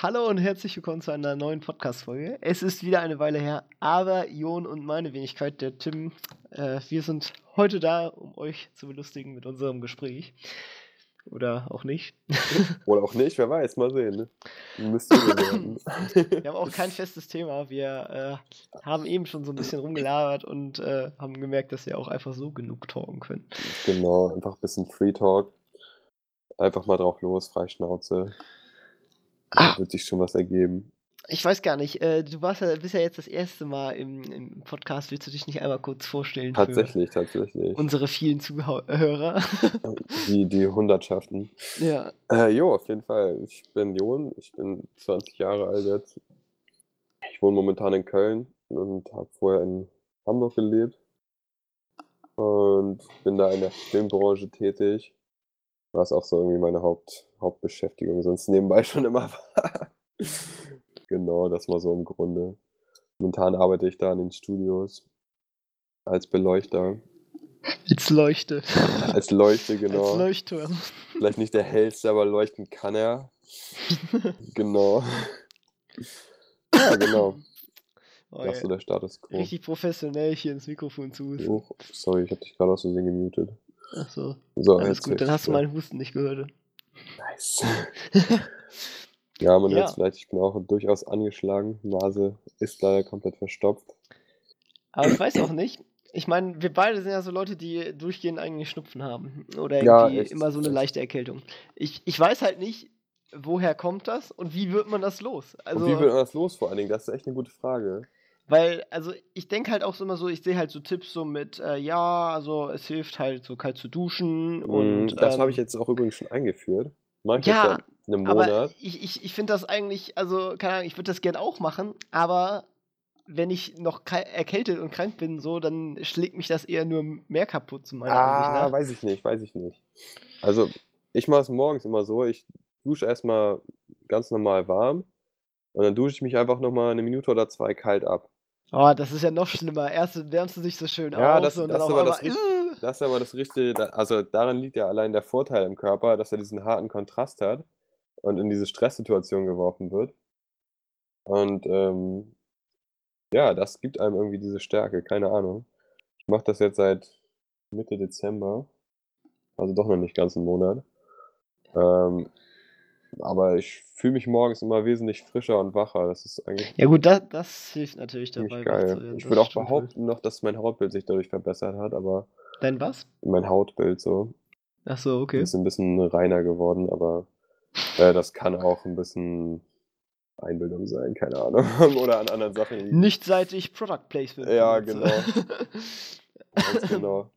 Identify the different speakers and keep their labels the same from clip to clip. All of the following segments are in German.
Speaker 1: Hallo und herzlich willkommen zu einer neuen Podcast-Folge. Es ist wieder eine Weile her, aber Jon und meine Wenigkeit, der Tim, äh, wir sind heute da, um euch zu belustigen mit unserem Gespräch. Oder auch nicht.
Speaker 2: Oder auch nicht, wer weiß, mal sehen. Ne? Mysterien.
Speaker 1: Wir haben auch kein festes Thema. Wir äh, haben eben schon so ein bisschen rumgelabert und äh, haben gemerkt, dass wir auch einfach so genug talken können.
Speaker 2: genau, einfach ein bisschen Free Talk. Einfach mal drauf los, frei Schnauze.
Speaker 1: Ah.
Speaker 2: Wird sich schon was ergeben.
Speaker 1: Ich weiß gar nicht, äh, du warst ja, bist ja jetzt das erste Mal im, im Podcast. Willst du dich nicht einmal kurz vorstellen
Speaker 2: Tatsächlich, tatsächlich.
Speaker 1: unsere vielen Zuhörer?
Speaker 2: Die, die Hundertschaften.
Speaker 1: ja.
Speaker 2: Äh, jo, auf jeden Fall. Ich bin Jon, ich bin 20 Jahre alt jetzt. Ich wohne momentan in Köln und habe vorher in Hamburg gelebt. Und bin da in der Filmbranche tätig. Was auch so irgendwie meine Haupt, Hauptbeschäftigung sonst nebenbei schon immer war. Genau, das mal so im Grunde. Momentan arbeite ich da in den Studios als Beleuchter.
Speaker 1: Jetzt leuchte.
Speaker 2: Als Leuchte, genau.
Speaker 1: Als Leuchtturm.
Speaker 2: Vielleicht nicht der hellste, aber leuchten kann er. Genau. Ja, genau.
Speaker 1: Oh,
Speaker 2: Das ist so der Status quo.
Speaker 1: Richtig professionell hier ins Mikrofon zu. husten.
Speaker 2: Oh, sorry, ich hab dich gerade aus Versehen gemutet.
Speaker 1: Achso,
Speaker 2: So,
Speaker 1: alles
Speaker 2: jetzt
Speaker 1: gut. Dann hast du meinen Husten nicht gehört.
Speaker 2: Nice. ja, man
Speaker 1: Ja.
Speaker 2: hört vielleicht, ich bin auch durchaus angeschlagen. Nase ist leider komplett verstopft.
Speaker 1: Aber ich weiß auch nicht. Ich meine, wir beide sind ja so Leute, die durchgehend eigentlich Schnupfen haben. Oder
Speaker 2: Ja,
Speaker 1: irgendwie
Speaker 2: echt,
Speaker 1: immer so eine leichte Erkältung. Ich, ich weiß halt nicht, woher kommt das und wie wird man das los? Also,
Speaker 2: Und wie wird man das los vor allen Dingen? Das ist echt eine gute Frage.
Speaker 1: weil, also ich denke halt auch so immer so, ich sehe halt so Tipps so mit, äh, ja, also es hilft halt so kalt zu duschen und.
Speaker 2: Mm, das
Speaker 1: ähm,
Speaker 2: habe ich jetzt auch übrigens schon eingeführt. Mach ich
Speaker 1: Ja,
Speaker 2: seit einem
Speaker 1: Aber
Speaker 2: Monat.
Speaker 1: ich, ich, ich finde das eigentlich, also, keine Ahnung, ich würde das gern auch machen, aber wenn ich noch erkältet und krank bin, so, dann schlägt mich das eher nur mehr kaputt, zu meiner Ansicht
Speaker 2: Ah,
Speaker 1: nach.
Speaker 2: weiß ich nicht, weiß ich nicht. Also, ich mache es morgens immer so, ich dusche erstmal ganz normal warm und dann dusche ich mich einfach nochmal eine Minute oder zwei kalt ab.
Speaker 1: Oh, das ist ja noch schlimmer. Erst wärmst du dich so schön
Speaker 2: Ja,
Speaker 1: auf
Speaker 2: das-
Speaker 1: und
Speaker 2: das
Speaker 1: dann
Speaker 2: ist aber das Das ist aber das Richtige, also daran liegt ja allein der Vorteil im Körper, dass er diesen harten Kontrast hat und in diese Stresssituation geworfen wird. Und ähm, ja, das gibt einem irgendwie diese Stärke, keine Ahnung. Ich mache das jetzt seit Mitte Dezember, also doch noch nicht ganz einen Monat. Ähm, aber ich fühle mich morgens immer wesentlich frischer und wacher. Das ist eigentlich
Speaker 1: ja, gut, das, das hilft natürlich dabei.
Speaker 2: geil. Ich würde auch behaupten noch, dass mein Hautbild sich dadurch verbessert hat, aber
Speaker 1: Dein was?
Speaker 2: mein Hautbild so.
Speaker 1: Ach so, okay.
Speaker 2: Ist ein bisschen reiner geworden, aber äh, das kann auch ein bisschen Einbildung sein, keine Ahnung. Oder an anderen Sachen.
Speaker 1: Nicht seit ich Product Placement
Speaker 2: Ja,
Speaker 1: benutze.
Speaker 2: Ganz genau.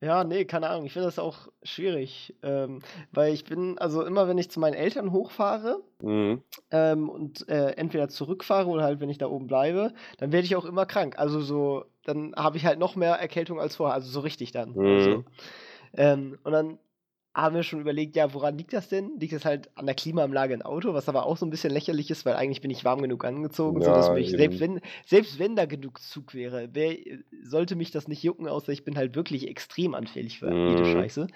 Speaker 1: Ja, nee, keine Ahnung. Ich finde das auch schwierig. Ähm, weil ich bin, also immer wenn ich zu meinen Eltern hochfahre
Speaker 2: Mhm.
Speaker 1: ähm, und äh, entweder zurückfahre oder halt, wenn ich da oben bleibe, dann werde ich auch immer krank. Also so, dann habe ich halt noch mehr Erkältung als vorher. Also so richtig dann.
Speaker 2: Mhm.
Speaker 1: Also, ähm, und dann haben wir schon überlegt, ja, woran liegt das denn? Liegt das halt an der Klimaanlage im Auto, was aber auch so ein bisschen lächerlich ist, weil eigentlich bin ich warm genug angezogen,
Speaker 2: Ja,
Speaker 1: sodass mich,
Speaker 2: eben.
Speaker 1: selbst wenn, selbst wenn da genug Zug wäre, wär, sollte mich das nicht jucken, außer ich bin halt wirklich extrem anfällig für jede
Speaker 2: Mhm.
Speaker 1: Scheiße.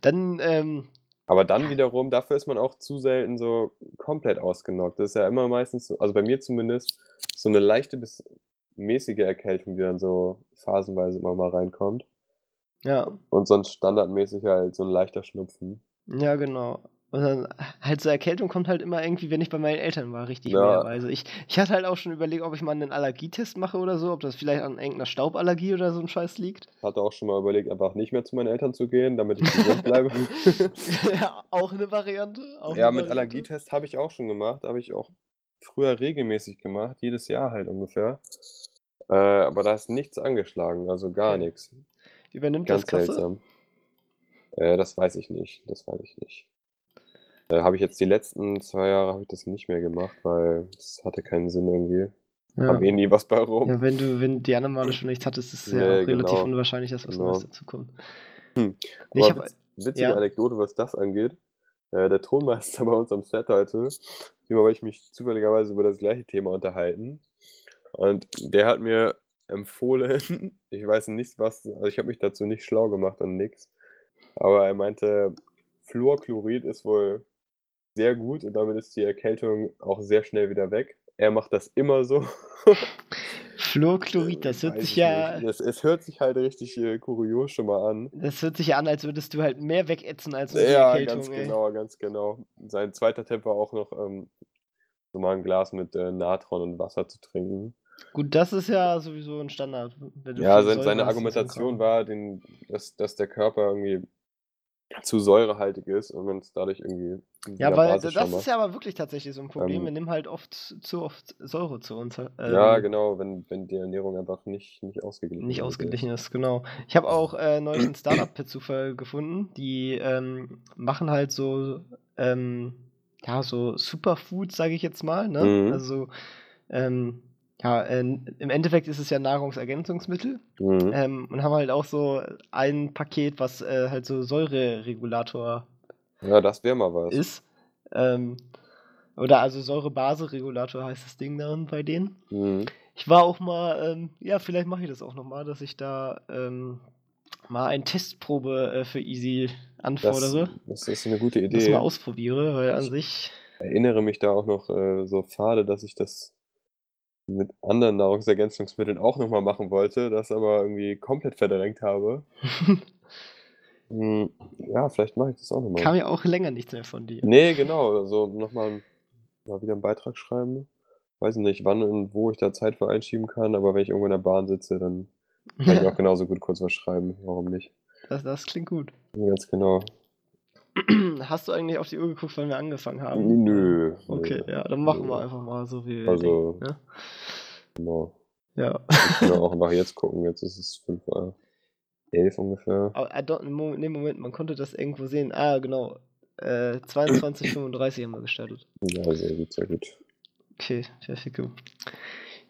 Speaker 1: Dann, ähm,
Speaker 2: Aber dann wiederum, dafür ist man auch zu selten so komplett ausgenockt. Das ist ja immer meistens so, also bei mir zumindest, so eine leichte bis mäßige Erkältung, die dann so phasenweise immer mal reinkommt.
Speaker 1: Ja,
Speaker 2: Und sonst standardmäßig halt so ein leichter Schnupfen.
Speaker 1: ja, genau. Und dann halt so Erkältung kommt halt immer irgendwie, wenn ich bei meinen Eltern war, richtig
Speaker 2: Ja.
Speaker 1: mehr. Also ich, ich hatte halt auch schon überlegt, ob ich mal einen Allergietest mache oder so, ob das vielleicht an irgendeiner Stauballergie oder so ein Scheiß liegt.
Speaker 2: Hatte auch schon mal überlegt, einfach nicht mehr zu meinen Eltern zu gehen, damit ich gesund bleibe.
Speaker 1: ja, auch eine Variante. Auch
Speaker 2: Ja,
Speaker 1: eine
Speaker 2: mit
Speaker 1: Variante.
Speaker 2: Allergietest habe ich auch schon gemacht. Habe ich auch früher regelmäßig gemacht, jedes Jahr halt ungefähr. Äh, aber da ist nichts angeschlagen, also gar nichts.
Speaker 1: Übernimmt
Speaker 2: Ganz
Speaker 1: das Kasse?
Speaker 2: seltsam. Äh, das weiß ich nicht. Das weiß ich nicht. Äh, habe ich jetzt die letzten zwei Jahre habe ich das nicht mehr gemacht, weil es hatte keinen Sinn irgendwie.
Speaker 1: Ja.
Speaker 2: Kam eh nie was bei rum.
Speaker 1: ja, wenn du, wenn die anderen Male schon nichts hattest, ist es ja
Speaker 2: Nee,
Speaker 1: auch relativ
Speaker 2: genau.
Speaker 1: unwahrscheinlich, dass was
Speaker 2: Genau.
Speaker 1: Neues dazu kommt.
Speaker 2: Hm.
Speaker 1: Nee, ich hab,
Speaker 2: witz, witzige
Speaker 1: ja.
Speaker 2: Anekdote, was das angeht. Äh, der Tonmeister bei uns am Set heute, über ich mich zufälligerweise über das gleiche Thema unterhalten. Und der hat mir empfohlen, ich weiß nicht was, also ich habe mich dazu nicht schlau gemacht und nix, aber er meinte, Fluorchlorid ist wohl sehr gut und damit ist die Erkältung auch sehr schnell wieder weg. Er macht das immer so.
Speaker 1: Fluorchlorid, das hört
Speaker 2: Weiß
Speaker 1: sich
Speaker 2: ich
Speaker 1: ja.
Speaker 2: nicht. Es, hört sich halt richtig äh, kurios schon mal an.
Speaker 1: Das hört sich ja an, als würdest du halt mehr wegätzen als die
Speaker 2: Ja,
Speaker 1: Erkältung,
Speaker 2: ganz
Speaker 1: ey.
Speaker 2: genau, ganz genau. Sein zweiter Tipp war auch noch, ähm, so mal ein Glas mit äh, Natron und Wasser zu trinken.
Speaker 1: Gut, das ist ja sowieso ein Standard.
Speaker 2: Ja, sein, seine Argumentation war, den, dass, dass der Körper irgendwie zu säurehaltig ist und man es dadurch irgendwie
Speaker 1: Ja, weil
Speaker 2: basischer
Speaker 1: das ist ja aber wirklich tatsächlich so ein Problem.
Speaker 2: Ähm,
Speaker 1: Wir nehmen halt oft zu oft Säure zu uns.
Speaker 2: Ja,
Speaker 1: Ähm,
Speaker 2: genau, wenn, wenn die Ernährung einfach nicht, nicht ausgeglichen
Speaker 1: nicht
Speaker 2: ist.
Speaker 1: ausgeglichen ist, genau. Ich habe auch äh, neulich ein Startup per Zufall gefunden, die ähm, machen halt so, ähm, ja, so Superfoods, sage ich jetzt mal. Ne?
Speaker 2: Mhm.
Speaker 1: Also, ähm, ja, äh, im Endeffekt ist es ja Nahrungsergänzungsmittel
Speaker 2: Mhm.
Speaker 1: ähm, und haben halt auch so ein Paket, was äh, halt so Säureregulator
Speaker 2: Ja, das wäre mal was.
Speaker 1: ist. Ähm, oder also Säurebaseregulator heißt das Ding dann bei denen.
Speaker 2: Mhm.
Speaker 1: Ich war auch mal, ähm, ja, vielleicht mache ich das auch nochmal, dass ich da ähm, mal eine Testprobe äh, für Easy
Speaker 2: Das,
Speaker 1: anfordere.
Speaker 2: das ist eine gute
Speaker 1: Das mal
Speaker 2: Idee.
Speaker 1: ausprobiere, weil an
Speaker 2: Ich
Speaker 1: sich.
Speaker 2: erinnere mich da auch noch äh, so fade, dass ich das mit anderen Nahrungsergänzungsmitteln auch nochmal machen wollte, das aber irgendwie komplett verdrängt habe. Hm, ja, vielleicht mache ich das auch nochmal.
Speaker 1: Kam ja auch länger nichts mehr von dir.
Speaker 2: Nee, genau, also nochmal mal wieder einen Beitrag schreiben. Weiß nicht, wann und wo ich da Zeit für einschieben kann, aber wenn ich irgendwo in der Bahn sitze, dann kann ich auch genauso gut kurz was schreiben. Warum nicht?
Speaker 1: Das, das klingt gut.
Speaker 2: Ganz genau.
Speaker 1: Hast du eigentlich auf die Uhr geguckt, wann wir angefangen haben?
Speaker 2: Nö.
Speaker 1: Okay,
Speaker 2: nö,
Speaker 1: ja, dann machen wir
Speaker 2: nö.
Speaker 1: einfach mal so, wie wir
Speaker 2: Also,
Speaker 1: denken. Ne?
Speaker 2: genau.
Speaker 1: Ja.
Speaker 2: Wir können auch einfach jetzt gucken. Jetzt ist es 5 Uhr 11 ungefähr.
Speaker 1: Aber äh, dort, Mo- nee, Moment, man konnte das irgendwo sehen. Ah, genau. Äh, 22.35 haben wir gestartet.
Speaker 2: Ja, sehr gut, sehr gut.
Speaker 1: Okay, perfekt.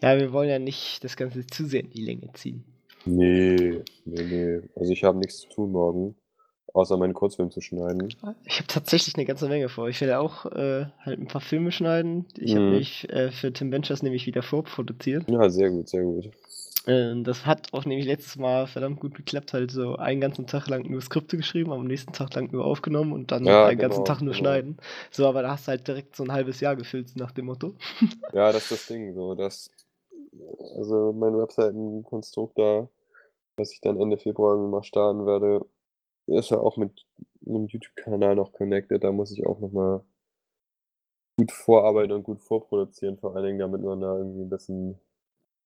Speaker 1: Ja, wir wollen ja nicht das Ganze zu sehr in die Länge ziehen.
Speaker 2: Nee, nee, nee. Also ich habe nichts zu tun morgen, außer meinen Kurzfilm zu schneiden.
Speaker 1: Ich habe tatsächlich eine ganze Menge vor. Ich werde auch äh, halt ein paar Filme schneiden. Ich habe
Speaker 2: Mhm.
Speaker 1: nämlich äh, für Tim Ventures nämlich wieder vorproduziert.
Speaker 2: Ja, sehr gut, sehr gut.
Speaker 1: Äh, das hat auch nämlich letztes Mal verdammt gut geklappt. Halt so einen ganzen Tag lang nur Skripte geschrieben, am nächsten Tag lang nur aufgenommen und dann
Speaker 2: Ja,
Speaker 1: einen ganzen
Speaker 2: genau,
Speaker 1: Tag nur
Speaker 2: genau.
Speaker 1: schneiden. So, aber da hast du halt direkt so ein halbes Jahr gefüllt nach dem Motto.
Speaker 2: Ja, das ist das Ding so, dass also mein Webseitenkonstrukt da, was ich dann Ende Februar mal starten werde, ist ja auch mit einem YouTube-Kanal noch connected. Da muss ich auch nochmal gut vorarbeiten und gut vorproduzieren, vor allen Dingen, damit man da irgendwie ein bisschen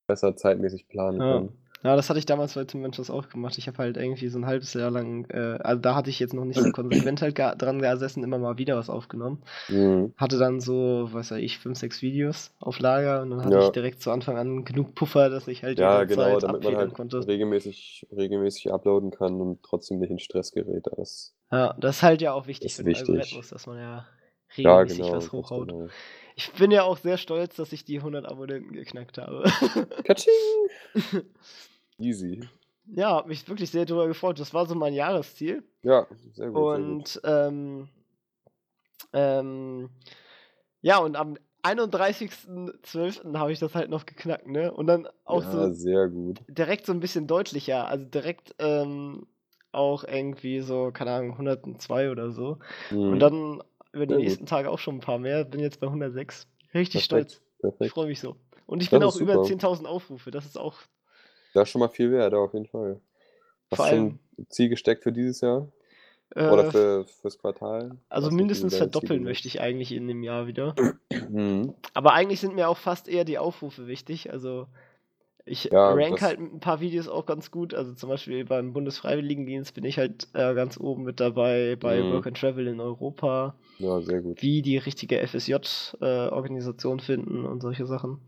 Speaker 2: besser zeitmäßig planen
Speaker 1: Ja.
Speaker 2: kann.
Speaker 1: Ja, das hatte ich damals bei Tim Ventures auch gemacht. Ich habe halt irgendwie so ein halbes Jahr lang, äh, also da hatte ich jetzt noch nicht so konsequent halt dran gesessen, immer mal wieder was aufgenommen.
Speaker 2: Mhm.
Speaker 1: Hatte dann so, was weiß ich, fünf, sechs Videos auf Lager und dann hatte
Speaker 2: Ja.
Speaker 1: ich direkt zu Anfang an genug Puffer, dass ich halt
Speaker 2: Ja,
Speaker 1: jederzeit
Speaker 2: genau, damit man halt
Speaker 1: konnte.
Speaker 2: regelmäßig, regelmäßig uploaden kann und trotzdem nicht in Stress gerät. Das,
Speaker 1: Ja, das ist halt ja auch wichtig für den
Speaker 2: wichtig.
Speaker 1: Algorithmus, dass man ja
Speaker 2: ja,
Speaker 1: regelmäßig
Speaker 2: genau,
Speaker 1: was hochhaut.
Speaker 2: genau.
Speaker 1: Ich bin ja auch sehr stolz, dass ich die 100 Abonnenten geknackt habe.
Speaker 2: Katsching! Easy.
Speaker 1: ja, hab mich wirklich sehr darüber gefreut. Das war so mein Jahresziel.
Speaker 2: Ja, sehr gut, sehr gut.
Speaker 1: Und ähm, ähm, ja, und am 31.12. habe ich das halt noch geknackt, ne? Und dann auch
Speaker 2: ja,
Speaker 1: so
Speaker 2: sehr gut.
Speaker 1: direkt so ein bisschen deutlicher, also direkt ähm, auch irgendwie so, keine Ahnung, 102 oder so. Und
Speaker 2: Mhm.
Speaker 1: dann über die
Speaker 2: Sehr gut.
Speaker 1: nächsten Tage auch schon ein paar mehr. Bin jetzt bei 106. Richtig
Speaker 2: Perfekt,
Speaker 1: stolz. Ich
Speaker 2: perfekt.
Speaker 1: freue mich so. Und ich
Speaker 2: Das
Speaker 1: bin auch
Speaker 2: ist
Speaker 1: über
Speaker 2: super.
Speaker 1: 10.000 Aufrufe. Das ist auch
Speaker 2: Das ist schon mal viel wert, auf jeden Fall. Hast
Speaker 1: vor
Speaker 2: du
Speaker 1: allem,
Speaker 2: ein Ziel gesteckt für dieses Jahr? Oder
Speaker 1: äh,
Speaker 2: für, fürs Quartal?
Speaker 1: also
Speaker 2: wie
Speaker 1: mindestens
Speaker 2: Ziele
Speaker 1: verdoppeln
Speaker 2: setzt.
Speaker 1: möchte ich eigentlich in dem Jahr wieder.
Speaker 2: Mhm.
Speaker 1: Aber eigentlich sind mir auch fast eher die Aufrufe wichtig. Also ich
Speaker 2: Ja,
Speaker 1: rank halt ein paar Videos auch ganz gut. Also zum Beispiel beim Bundesfreiwilligendienst bin ich halt äh, ganz oben mit dabei, bei Work
Speaker 2: mhm.
Speaker 1: and Travel in Europa,
Speaker 2: Ja, sehr gut.
Speaker 1: wie die richtige FSJ-Organisation finden und solche Sachen.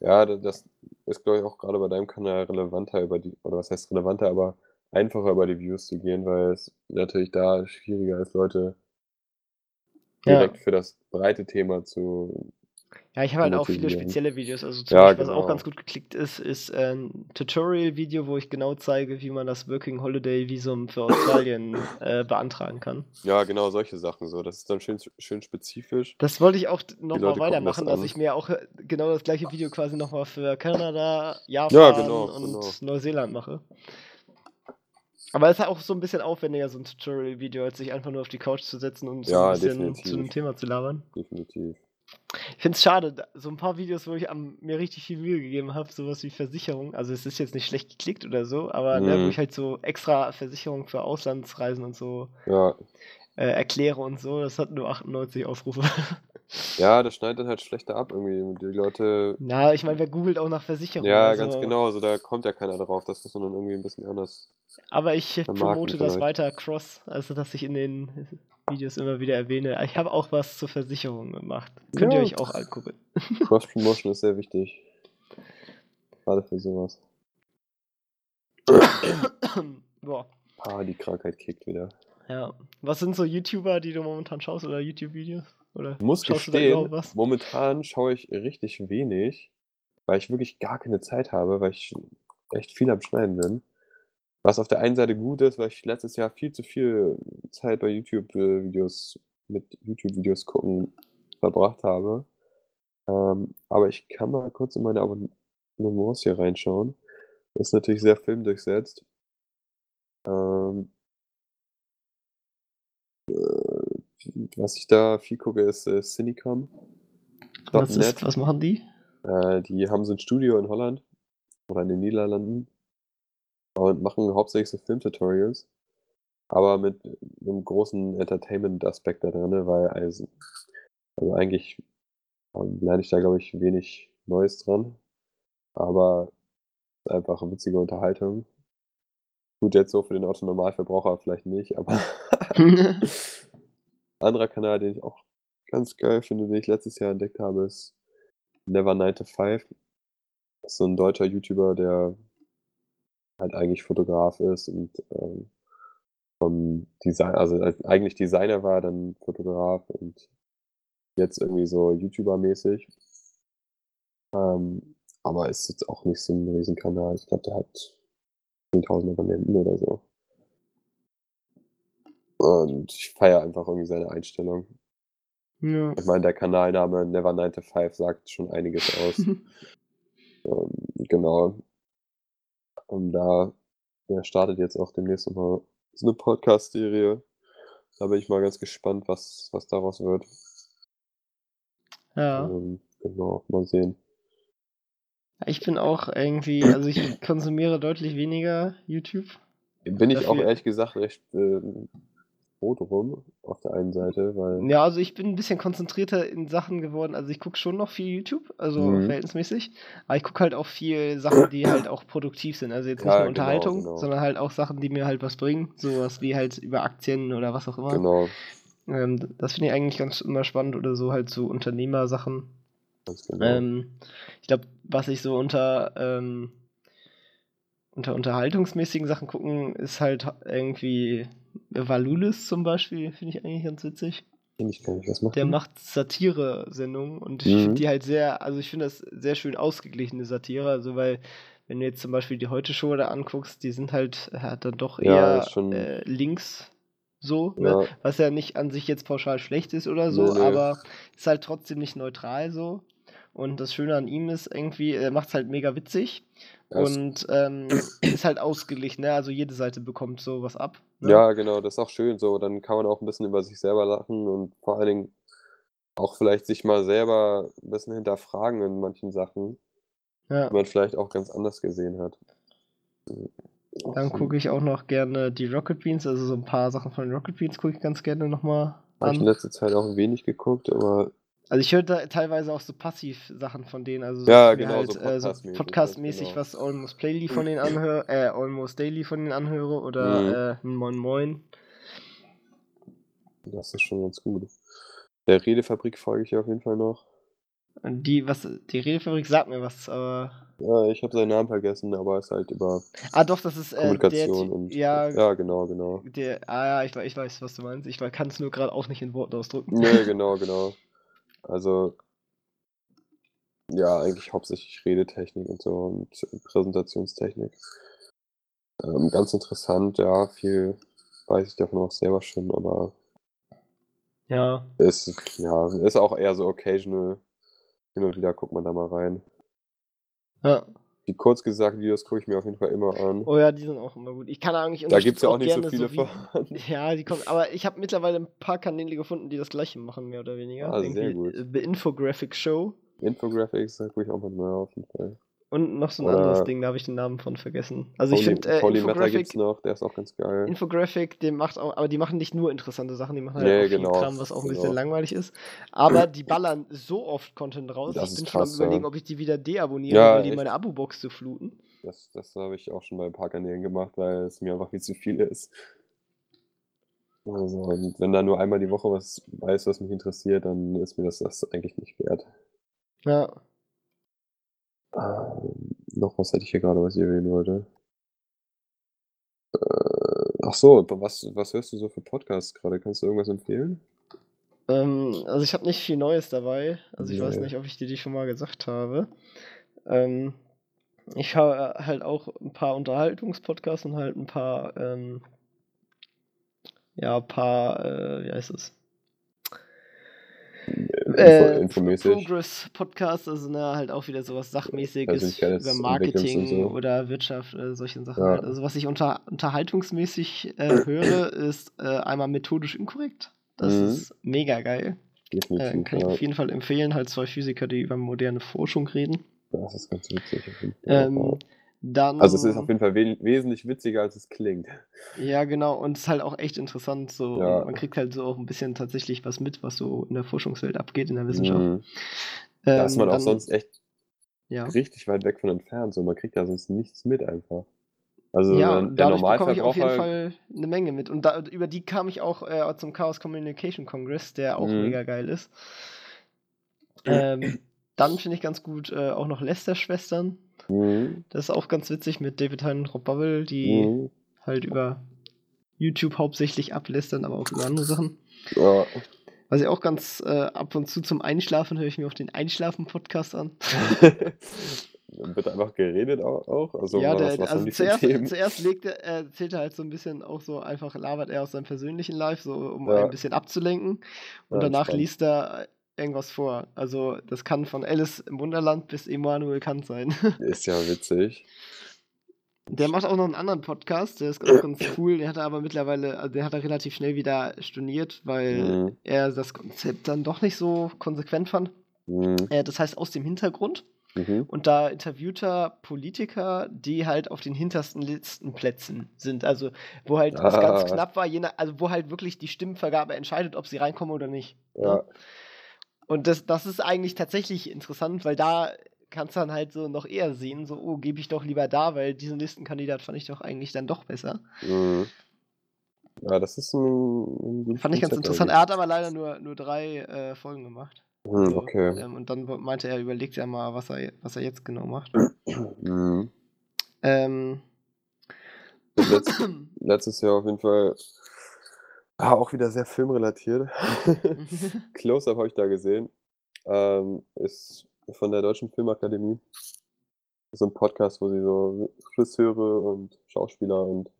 Speaker 2: Ja, da- das ist, glaube ich, auch gerade bei deinem Kanal relevanter über die, oder was heißt relevanter, aber einfacher über die Views zu gehen, weil es natürlich da schwieriger ist, Leute
Speaker 1: Ja,
Speaker 2: direkt für das breite Thema zu
Speaker 1: Ja, ich habe halt auch viele spezielle Videos. Also zum
Speaker 2: Ja,
Speaker 1: Beispiel, was auch
Speaker 2: genau.
Speaker 1: ganz gut geklickt ist, ist ein Tutorial-Video, wo ich genau zeige, wie man das Working Holiday Visum für Australien äh, beantragen kann.
Speaker 2: Ja, genau, solche Sachen so. Das ist dann schön, schön spezifisch.
Speaker 1: Das wollte ich auch nochmal weitermachen,
Speaker 2: das
Speaker 1: dass ich mir auch äh, genau das gleiche Video quasi nochmal für Kanada,
Speaker 2: Ja,
Speaker 1: Japan
Speaker 2: genau,
Speaker 1: und
Speaker 2: genau.
Speaker 1: Neuseeland mache. Aber es ist auch so ein bisschen aufwendiger, so ein Tutorial-Video, als sich einfach nur auf die Couch zu setzen und so
Speaker 2: Ja,
Speaker 1: ein bisschen
Speaker 2: definitiv.
Speaker 1: zu dem Thema zu labern.
Speaker 2: Definitiv.
Speaker 1: Ich finde es schade, so ein paar Videos, wo ich am, mir richtig viel Mühe gegeben habe, sowas wie Versicherung. Also es ist jetzt nicht schlecht geklickt oder so, aber ne, wo
Speaker 2: Mhm.
Speaker 1: ich halt so extra Versicherung für Auslandsreisen und so
Speaker 2: Ja.
Speaker 1: äh, erkläre und so, das hat nur 98 Aufrufe.
Speaker 2: Ja, das schneidet dann halt schlechter ab irgendwie. Die Leute.
Speaker 1: Na, ich meine, wer googelt auch nach Versicherung?
Speaker 2: Ja,
Speaker 1: also,
Speaker 2: ganz genau. Also da kommt ja keiner drauf. Das muss man dann irgendwie ein bisschen anders.
Speaker 1: Aber ich promote das weiter cross, also dass ich in den Videos immer wieder erwähne. Ich habe auch was zur Versicherung gemacht. Könnt ihr
Speaker 2: Ja.
Speaker 1: euch auch angucken.
Speaker 2: Cross-Promotion ist sehr wichtig. Gerade für sowas.
Speaker 1: Boah.
Speaker 2: Ah, die Krankheit kickt wieder.
Speaker 1: Ja. Was sind so YouTuber, die du momentan schaust oder YouTube-Videos? Oder
Speaker 2: Ich muss
Speaker 1: schaust du da
Speaker 2: gestehen, momentan schaue ich richtig wenig, weil ich wirklich gar keine Zeit habe, weil ich echt viel am Schneiden bin. Was auf der einen Seite gut ist, weil ich letztes Jahr viel zu viel Zeit bei YouTube-Videos mit YouTube-Videos gucken verbracht habe. Ähm, aber ich kann mal kurz in meine Abonnements hier reinschauen. Das ist natürlich sehr filmdurchsetzt. Ähm, äh, was ich da viel gucke, ist äh, Cinecom.
Speaker 1: Was, ist, was machen die?
Speaker 2: Äh, die haben so ein Studio in Holland oder in den Niederlanden und machen hauptsächlich so Filmtutorials, aber mit einem großen Entertainment-Aspekt da drin, weil also, also eigentlich ähm, lerne ich da, glaube ich, wenig Neues dran, aber einfach eine witzige Unterhaltung. Gut, jetzt so für den Autonormalverbraucher vielleicht nicht, aber anderer Kanal, den ich auch ganz geil finde, den ich letztes Jahr entdeckt habe, ist Never 9 to 5. Das ist so ein deutscher YouTuber, der halt eigentlich Fotograf ist und ähm, vom Design, also als- eigentlich Designer war, dann Fotograf und jetzt irgendwie so YouTuber-mäßig. Ähm, aber ist jetzt auch nicht so ein Riesenkanal. Ich glaube, der hat 10.000 Abonnenten oder so. Und ich feiere einfach irgendwie seine Einstellung.
Speaker 1: ja.
Speaker 2: Ich meine, der Kanalname Never 9 to 5 sagt schon einiges aus. ähm, genau. Und da der startet jetzt auch demnächst nochmal so eine Podcast-Serie. Da bin ich mal ganz gespannt, was, was daraus wird.
Speaker 1: ja.
Speaker 2: Ähm, genau, mal sehen.
Speaker 1: Ich bin auch irgendwie, also ich konsumiere deutlich weniger YouTube.
Speaker 2: Bin ich auch
Speaker 1: Dafür-
Speaker 2: ehrlich gesagt recht äh, froh drum, auf der einen Seite, weil.
Speaker 1: Ja, also ich bin ein bisschen konzentrierter in Sachen geworden. Also ich gucke schon noch viel YouTube, also
Speaker 2: Mhm.
Speaker 1: verhältnismäßig. Aber ich gucke halt auch viel Sachen, die halt auch produktiv sind. Also jetzt nicht
Speaker 2: Ja,
Speaker 1: nur
Speaker 2: genau,
Speaker 1: Unterhaltung,
Speaker 2: genau.
Speaker 1: sondern halt auch Sachen, die mir halt was bringen. Sowas wie halt über Aktien oder was auch immer.
Speaker 2: Genau,
Speaker 1: Ähm, das finde ich eigentlich ganz immer spannend oder so halt so Unternehmersachen.
Speaker 2: ganz genau.
Speaker 1: Ähm, ich glaube, was ich so unter, ähm, unter unterhaltungsmäßigen Sachen gucken, ist halt irgendwie Valulis zum Beispiel, finde ich eigentlich ganz witzig.
Speaker 2: Ich gar nicht, was macht
Speaker 1: Der
Speaker 2: die?
Speaker 1: macht Satire-Sendungen und ich
Speaker 2: Mhm.
Speaker 1: finde die halt sehr, also ich finde das sehr schön ausgeglichene Satire, also weil wenn du jetzt zum Beispiel die Heute-Show da anguckst, die sind halt, hat dann doch
Speaker 2: Ja,
Speaker 1: eher
Speaker 2: schon-
Speaker 1: äh, links so, ne?
Speaker 2: Ja,
Speaker 1: was ja nicht an sich jetzt pauschal schlecht ist oder so,
Speaker 2: Nee, nee.
Speaker 1: aber ist halt trotzdem nicht neutral so. Und das Schöne an ihm ist irgendwie, er macht es halt mega witzig
Speaker 2: Ja, es-
Speaker 1: und ähm, ist halt ausgeglichen, ne? Also jede Seite bekommt so was ab. Ne?
Speaker 2: Ja, genau, das ist auch schön so. Dann kann man auch ein bisschen über sich selber lachen und vor allen Dingen auch vielleicht sich mal selber ein bisschen hinterfragen in manchen Sachen,
Speaker 1: ja.
Speaker 2: die man vielleicht auch ganz anders gesehen hat.
Speaker 1: Dann gucke ich auch noch gerne die Rocket Beans, also so ein paar Sachen von den Rocket Beans gucke ich ganz gerne nochmal
Speaker 2: Habe ich in
Speaker 1: an.
Speaker 2: letzter Zeit auch wenig geguckt, aber
Speaker 1: Also ich höre da teilweise auch so Passiv-Sachen von denen, also
Speaker 2: Ja, genau, so
Speaker 1: halt, äh, so
Speaker 2: Podcast-mäßig,
Speaker 1: Podcast-mäßig
Speaker 2: genau.
Speaker 1: was Almost Playly von denen anhöre, äh, Almost Daily von denen anhöre oder
Speaker 2: Mhm.
Speaker 1: äh, Moin Moin.
Speaker 2: das ist schon ganz gut. Der Redefabrik folge ich auf jeden Fall noch.
Speaker 1: Und die, was, die Redefabrik sagt mir was, aber.
Speaker 2: Ja, ich habe seinen Namen vergessen, aber es ist halt über
Speaker 1: Ah doch, das ist äh, der
Speaker 2: Kommunikation
Speaker 1: Ty-
Speaker 2: und
Speaker 1: ja,
Speaker 2: ja, genau, genau.
Speaker 1: der, ah ja, ich, ich weiß, was du meinst. Ich kann es nur gerade auch nicht in Worten ausdrücken.
Speaker 2: Nee, genau, genau. Also Ja, eigentlich hauptsächlich Redetechnik und so und Präsentationstechnik. Ähm, ganz interessant, ja, viel weiß ich davon auch selber schon, aber
Speaker 1: Ja.
Speaker 2: ist, ja, ist auch eher so occasional. Hin und wieder guckt man da mal rein.
Speaker 1: Ja.
Speaker 2: Die kurz gesagt Videos gucke ich mir auf jeden Fall immer an.
Speaker 1: Oh ja, die sind auch immer gut. Ich kann eigentlich
Speaker 2: Da gibt's
Speaker 1: unterstütze
Speaker 2: ja auch nicht so viele
Speaker 1: wie-
Speaker 2: von.
Speaker 1: Ja, die kommen. Aber ich habe mittlerweile ein paar Kanäle gefunden, die das gleiche machen, mehr oder weniger.
Speaker 2: Ah, sehr gut.
Speaker 1: The Infographic Show
Speaker 2: Infographics, da gucke ich auch mal auf jeden Fall.
Speaker 1: Und noch so ein
Speaker 2: Oder-
Speaker 1: anderes Ding, da habe ich den Namen von vergessen. Also ich finde äh,
Speaker 2: Polymeter
Speaker 1: Infographic,
Speaker 2: gibt's noch, der ist auch ganz geil.
Speaker 1: Infographic, dem macht auch, aber die machen nicht nur interessante Sachen, die machen halt
Speaker 2: Nee,
Speaker 1: auch viel
Speaker 2: genau,
Speaker 1: Kram, was auch ein bisschen
Speaker 2: genau.
Speaker 1: langweilig ist. Aber die ballern so oft Content raus.
Speaker 2: Das
Speaker 1: ich bin schon am überlegen,
Speaker 2: ja.
Speaker 1: ob ich die wieder deabonniere,
Speaker 2: Ja,
Speaker 1: weil die meine Abo-Box zu fluten.
Speaker 2: Das, das habe ich auch schon bei ein paar Kanälen gemacht, weil es mir einfach viel zu viel ist. Also, und wenn da nur einmal die Woche was weiß, was mich interessiert, dann ist mir das, das eigentlich nicht wert.
Speaker 1: Ja.
Speaker 2: Ähm, noch was hätte ich hier gerade, was ich erwähnen wollte. Äh, ach so, was, was hörst du so für Podcasts gerade? Kannst du irgendwas empfehlen?
Speaker 1: Ähm, also ich habe nicht viel Neues dabei. Also ich weiß
Speaker 2: Nee.
Speaker 1: nicht, ob ich dir die schon mal gesagt habe. Ähm, ich höre halt auch ein paar Unterhaltungspodcasts und halt ein paar, ähm, ja, ein paar, äh, wie heißt es? Äh,
Speaker 2: infomäßig.
Speaker 1: Progress Podcast, also ne, halt auch wieder sowas Sachmäßiges
Speaker 2: Persönlichkeits-
Speaker 1: über Marketing
Speaker 2: so.
Speaker 1: oder Wirtschaft, äh, solche Sachen
Speaker 2: Ja.
Speaker 1: halt. Also was ich unter, unterhaltungsmäßig äh, höre, ist äh, einmal methodisch inkorrekt. Das
Speaker 2: Mhm.
Speaker 1: ist mega geil. Äh, kann ich
Speaker 2: ja.
Speaker 1: auf jeden Fall empfehlen, halt zwei Physiker, die über moderne Forschung reden.
Speaker 2: Das ist ganz witzig.
Speaker 1: Ähm, dann,
Speaker 2: also es ist auf jeden Fall we wesentlich witziger, als es klingt.
Speaker 1: ja genau, und es ist halt auch echt interessant, so
Speaker 2: Ja.
Speaker 1: man kriegt halt so auch ein bisschen tatsächlich was mit, was so in der Forschungswelt abgeht, in der Wissenschaft.
Speaker 2: Mhm. Da ist
Speaker 1: Ähm,
Speaker 2: man auch
Speaker 1: dann-
Speaker 2: sonst echt
Speaker 1: ja.
Speaker 2: richtig weit weg von entfernt. So, man kriegt ja sonst nichts mit einfach. Also
Speaker 1: Ja,
Speaker 2: der,
Speaker 1: dadurch bekomme ich auf jeden. Fall eine Menge mit. Und da, über die kam ich auch äh, zum Chaos Communication Congress, der auch
Speaker 2: Mhm.
Speaker 1: mega geil ist. Ähm, dann finde ich ganz gut äh, auch noch Lester-Schwestern.
Speaker 2: Mhm.
Speaker 1: Das ist auch ganz witzig mit David Hein und Rob Bubble, die
Speaker 2: Mhm.
Speaker 1: halt über YouTube hauptsächlich ablästern, aber auch über andere Sachen.
Speaker 2: Ja.
Speaker 1: Was ich auch ganz äh, ab und zu zum Einschlafen höre ich mir auch den Einschlafen-Podcast an.
Speaker 2: Dann wird einfach geredet auch. Also,
Speaker 1: ja, der,
Speaker 2: was
Speaker 1: also zuerst, zuerst legt er, er erzählt er halt so ein bisschen auch so einfach, labert er aus seinem persönlichen Life, so um
Speaker 2: Ja.
Speaker 1: ein bisschen abzulenken. Und
Speaker 2: Ja,
Speaker 1: danach liest er irgendwas vor. Also das kann von Alice im Wunderland bis Immanuel Kant sein.
Speaker 2: Ist ja witzig.
Speaker 1: Der macht auch noch einen anderen Podcast, der ist auch ganz cool. Der hat er aber mittlerweile, also der hat er relativ schnell wieder storniert, weil
Speaker 2: Mhm.
Speaker 1: er das Konzept dann doch nicht so konsequent fand.
Speaker 2: Mhm.
Speaker 1: Äh, das heißt aus dem Hintergrund.
Speaker 2: Mhm.
Speaker 1: Und da interviewt er Politiker, die halt auf den hintersten Listenplätzen sind. Also, wo halt es
Speaker 2: Ah.
Speaker 1: ganz knapp war, je nach, also wo halt wirklich die Stimmenvergabe entscheidet, ob sie reinkommen oder nicht. ne?
Speaker 2: Ja.
Speaker 1: Und das, das ist eigentlich tatsächlich interessant, weil da kannst du dann halt so noch eher sehen, so, oh, gebe ich doch lieber da, weil diesen Listenkandidat fand ich doch eigentlich dann doch besser.
Speaker 2: Mhm. Ja, das ist ein, ein
Speaker 1: Fand ich ganz interessant. Er hat aber leider nur, nur drei äh, Folgen gemacht.
Speaker 2: Mhm,
Speaker 1: So,
Speaker 2: okay.
Speaker 1: ähm, und dann meinte er, überlegt ja mal, was er, was er jetzt genau macht.
Speaker 2: Mhm.
Speaker 1: Ähm,
Speaker 2: Letz, letztes Jahr auf jeden Fall ah, auch wieder sehr filmrelatiert. Close-Up habe ich da gesehen. Ähm, ist von der Deutschen Filmakademie. So ein Podcast, wo sie so Regisseure und Schauspieler und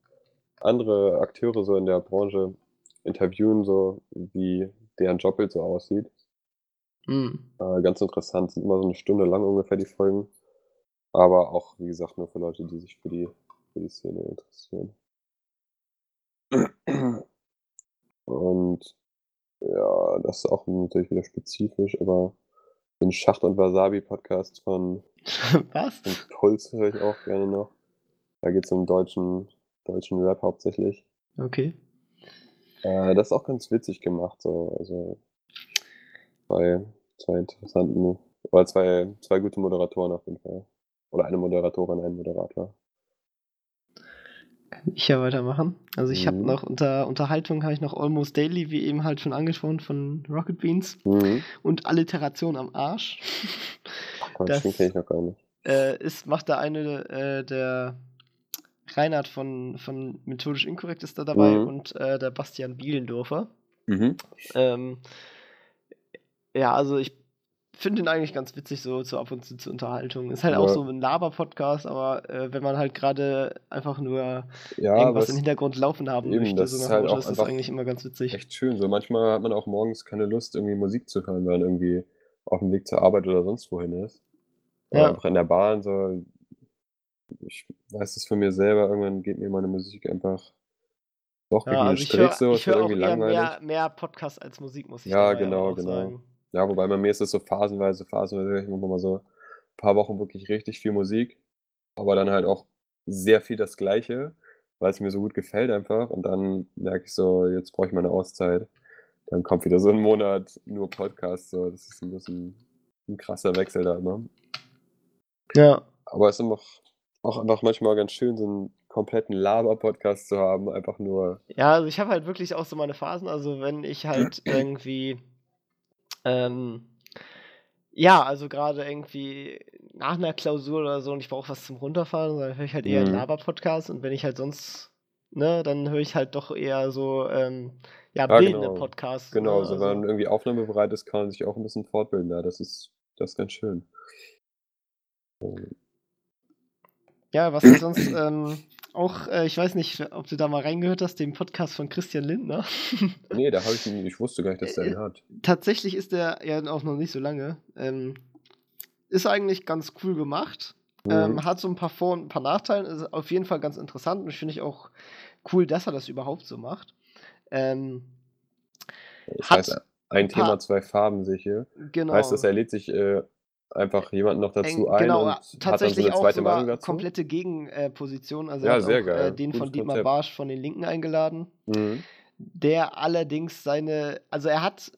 Speaker 2: andere Akteure so in der Branche interviewen, so wie deren Jobbild so aussieht.
Speaker 1: Hm.
Speaker 2: Äh, ganz interessant, sind immer so eine Stunde lang ungefähr die Folgen. Aber auch, wie gesagt, nur für Leute, die sich für die, für die Szene interessieren. Und ja, das ist auch natürlich wieder spezifisch, aber den Schacht- und Wasabi-Podcast von,
Speaker 1: Was?
Speaker 2: von Puls höre ich auch gerne noch. Da geht es um deutschen, deutschen Rap hauptsächlich.
Speaker 1: Okay.
Speaker 2: Äh, das ist auch ganz witzig gemacht, so. Also zwei, zwei interessanten, oder zwei, zwei gute Moderatoren auf jeden Fall. Oder eine Moderatorin, ein Moderator.
Speaker 1: Kann ich ja weitermachen. Also ich habe
Speaker 2: Mhm.
Speaker 1: noch unter Unterhaltung habe ich noch Almost Daily, wie eben halt schon angesprochen, von Rocket Beans
Speaker 2: Mhm.
Speaker 1: und Alliteration am Arsch. Das-
Speaker 2: den kenne ich noch gar nicht.
Speaker 1: äh, ist, macht da eine, äh, der Reinhard von, von Methodisch Inkorrekt ist da dabei
Speaker 2: Mhm.
Speaker 1: und äh, der Bastian Bielendorfer.
Speaker 2: Mhm.
Speaker 1: Ähm, ja, also ich finde ihn eigentlich ganz witzig, so, so ab und zu zur Unterhaltung. Ist halt
Speaker 2: Ja.
Speaker 1: auch so ein Laber-Podcast, aber äh, wenn man halt gerade einfach nur
Speaker 2: Ja,
Speaker 1: irgendwas im Hintergrund laufen haben
Speaker 2: eben,
Speaker 1: möchte,
Speaker 2: das
Speaker 1: so
Speaker 2: ist
Speaker 1: nach
Speaker 2: halt
Speaker 1: Motto,
Speaker 2: auch
Speaker 1: ist das eigentlich immer ganz witzig.
Speaker 2: echt schön. So manchmal hat man auch morgens keine Lust, irgendwie Musik zu hören, weil man irgendwie auf dem Weg zur Arbeit oder sonst wohin ist. Oder
Speaker 1: Ja.
Speaker 2: einfach in der Bahn so. Ich weiß es von mir selber, irgendwann geht mir meine Musik einfach doch gegen
Speaker 1: Ja,
Speaker 2: den
Speaker 1: also ich
Speaker 2: Strich
Speaker 1: höre
Speaker 2: so,
Speaker 1: ich
Speaker 2: es wird
Speaker 1: hör auch
Speaker 2: irgendwie langweilig.
Speaker 1: mehr, mehr Podcasts als Musik, muss ich
Speaker 2: Ja, genau, genau.
Speaker 1: sagen.
Speaker 2: Ja, wobei bei mir ist es so phasenweise, phasenweise höre ich immer mal so ein paar Wochen wirklich richtig viel Musik, aber dann halt auch sehr viel das Gleiche, weil es mir so gut gefällt einfach. Und dann merke ich so, jetzt brauche ich mal eine Auszeit. Dann kommt wieder so ein Monat nur Podcast. So. Das ist ein bisschen ein krasser Wechsel da immer.
Speaker 1: Ja.
Speaker 2: Aber es ist immer auch einfach manchmal ganz schön, so einen kompletten Laber-Podcast zu haben. Einfach nur,
Speaker 1: Ja, also ich habe halt wirklich auch so meine Phasen. Also wenn ich halt irgendwie, ähm, ja, also gerade irgendwie nach einer Klausur oder so und ich brauche was zum Runterfahren, dann höre ich halt eher einen
Speaker 2: Mhm.
Speaker 1: Laber-Podcast und wenn ich halt sonst, ne, dann höre ich halt doch eher so, ähm, ja,
Speaker 2: ja,
Speaker 1: bildende
Speaker 2: genau.
Speaker 1: Podcasts,
Speaker 2: Genau,
Speaker 1: ne,
Speaker 2: so wenn man
Speaker 1: also.
Speaker 2: irgendwie aufnahmebereit ist, kann man sich auch ein bisschen fortbilden. Ja, das ist, das ist ganz schön. Ähm,
Speaker 1: Ja, was ich sonst ähm, auch, äh, ich weiß nicht, ob du da mal reingehört hast, den Podcast von Christian Lindner.
Speaker 2: Nee, da habe ich nie ich wusste gar nicht, dass der
Speaker 1: Äh,
Speaker 2: einen hat.
Speaker 1: tatsächlich ist der ja auch noch nicht so lange. Ähm, ist eigentlich ganz cool gemacht.
Speaker 2: Mhm.
Speaker 1: Ähm, hat so ein paar Vor- und ein paar Nachteile. Ist auf jeden Fall ganz interessant und ich finde ich auch cool, dass er das überhaupt so macht. Ähm,
Speaker 2: Das
Speaker 1: hat
Speaker 2: heißt, ein Thema, zwei Farben sehe ich hier.
Speaker 1: genau.
Speaker 2: Heißt das, er lädt sich äh, einfach jemanden noch dazu ein
Speaker 1: genau,
Speaker 2: und hat dann so
Speaker 1: tatsächlich
Speaker 2: eine
Speaker 1: auch
Speaker 2: zweite
Speaker 1: sogar
Speaker 2: Meinung dazu?
Speaker 1: komplette Gegenposition. also
Speaker 2: Ja, sehr
Speaker 1: auch
Speaker 2: geil.
Speaker 1: äh, den von
Speaker 2: Gutes
Speaker 1: Dietmar
Speaker 2: Konzept.
Speaker 1: Barsch von den Linken eingeladen.
Speaker 2: Mhm.
Speaker 1: der allerdings seine, also er hat,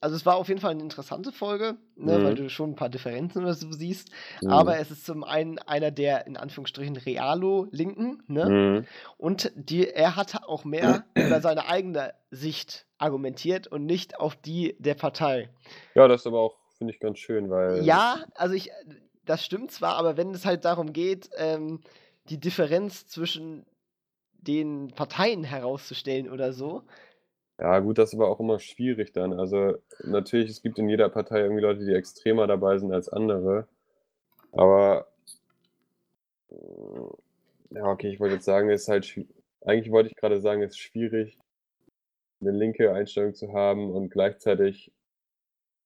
Speaker 1: also es war auf jeden Fall eine interessante Folge, ne, weil
Speaker 2: Mhm.
Speaker 1: du schon ein paar Differenzen oder so siehst,
Speaker 2: Mhm.
Speaker 1: aber es ist zum einen einer der in Anführungsstrichen Realo-Linken, ne,
Speaker 2: Mhm.
Speaker 1: und die, er hat auch mehr über seine eigene Sicht argumentiert und nicht auf die der Partei.
Speaker 2: Ja, das ist aber auch, finde ich, ganz schön, weil.
Speaker 1: Ja, also ich, das stimmt zwar, aber wenn es halt darum geht, ähm, die Differenz zwischen den Parteien herauszustellen oder so,
Speaker 2: Ja, gut, das ist aber auch immer schwierig dann. Also, natürlich, es gibt in jeder Partei irgendwie Leute, die extremer dabei sind als andere. Aber. äh, Ja, okay, ich wollte jetzt sagen, es ist halt. Eigentlich wollte ich gerade sagen, es ist schwierig, eine linke Einstellung zu haben und gleichzeitig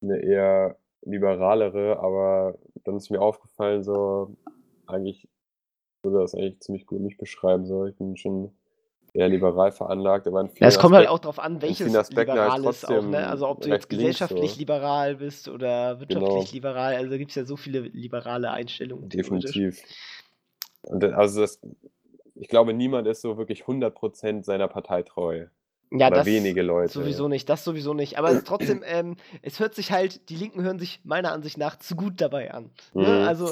Speaker 2: eine eher liberalere, aber dann ist mir aufgefallen, so, eigentlich würde das eigentlich ziemlich gut mich beschreiben. So, ich bin schon eher liberal veranlagt, aber in
Speaker 1: Ja,
Speaker 2: vielen
Speaker 1: es kommt halt
Speaker 2: Aspekten-
Speaker 1: auch darauf an, welches
Speaker 2: Aspekten halt
Speaker 1: liberal ist auch, ne? Also ob du jetzt
Speaker 2: links
Speaker 1: gesellschaftlich
Speaker 2: so.
Speaker 1: liberal bist oder wirtschaftlich
Speaker 2: Genau.
Speaker 1: liberal, also gibt es ja so viele liberale Einstellungen.
Speaker 2: Definitiv. Und da- also das, ich glaube, niemand ist so wirklich 100% seiner Partei treu.
Speaker 1: Ja,
Speaker 2: Oder
Speaker 1: das
Speaker 2: wenige Leute.
Speaker 1: sowieso nicht, das sowieso nicht. Aber trotzdem, ähm, es hört sich halt, die Linken hören sich meiner Ansicht nach zu gut dabei an. Ne?
Speaker 2: Mhm.
Speaker 1: Also,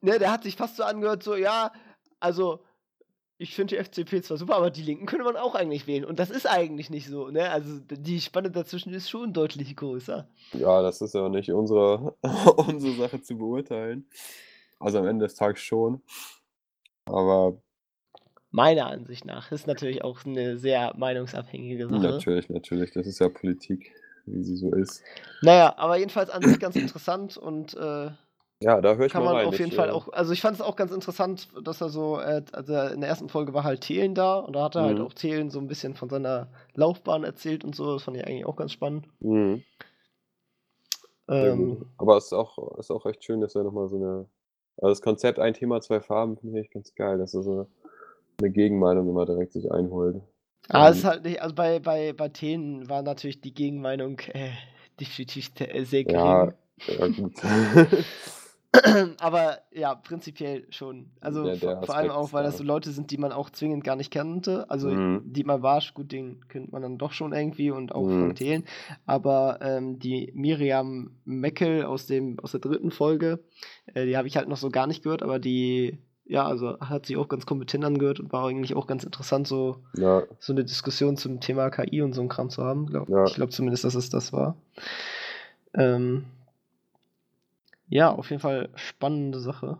Speaker 1: ne, der hat sich fast so angehört, so, ja, also ich finde die FDP zwar super, aber die Linken könnte man auch eigentlich wählen. Und das ist eigentlich nicht so, ne? Also die Spanne dazwischen ist schon deutlich größer.
Speaker 2: Ja, das ist ja nicht unsere, unsere Sache zu beurteilen. Also am Ende des Tages schon. Aber
Speaker 1: Meiner Ansicht nach. Ist natürlich auch eine sehr meinungsabhängige Sache.
Speaker 2: natürlich, natürlich, das ist ja Politik, wie sie so ist.
Speaker 1: Naja, aber jedenfalls an sich ganz interessant und äh,
Speaker 2: Ja, da höre ich
Speaker 1: kann
Speaker 2: mal
Speaker 1: man
Speaker 2: rein.
Speaker 1: auf jeden
Speaker 2: ich,
Speaker 1: Fall
Speaker 2: äh,
Speaker 1: auch, also ich fand es auch ganz interessant, dass er so, äh, also in der ersten Folge war halt Thelen da und da hat er halt
Speaker 2: Mhm.
Speaker 1: auch Thelen so ein bisschen von seiner Laufbahn erzählt und so, das fand ich eigentlich auch ganz spannend.
Speaker 2: mhm.
Speaker 1: Ähm,
Speaker 2: Aber es ist auch, ist auch echt schön, dass er nochmal so eine. Also das Konzept ein Thema, zwei Farben finde ich ganz geil, dass er so eine Gegenmeinung immer direkt sich einholt.
Speaker 1: aber es ist
Speaker 2: Ähm,
Speaker 1: halt nicht, also bei, bei, bei Thelen war natürlich die Gegenmeinung äh, definitiv sehr
Speaker 2: ja,
Speaker 1: gering.
Speaker 2: ja, gut.
Speaker 1: Aber ja, prinzipiell schon. Also
Speaker 2: Der-
Speaker 1: vor, vor allem
Speaker 2: Aspekt
Speaker 1: auch, weil
Speaker 2: da.
Speaker 1: das so Leute sind, die man auch zwingend gar nicht kannte. Also
Speaker 2: Mhm.
Speaker 1: Dietmar Barsch, gut, den kennt man dann doch schon irgendwie und auch
Speaker 2: Mhm.
Speaker 1: Frank Thelen. Aber ähm, die Miriam Meckel aus, dem, aus der dritten Folge, äh, die habe ich halt noch so gar nicht gehört, aber die, ja, also hat sich auch ganz kompetent angehört und war eigentlich auch ganz interessant, so,
Speaker 2: Ja,
Speaker 1: so eine Diskussion zum Thema KI und so ein Kram zu haben. Glaub,
Speaker 2: Ja.
Speaker 1: Ich glaube zumindest, dass es das war. Ähm, ja, auf jeden Fall spannende Sache.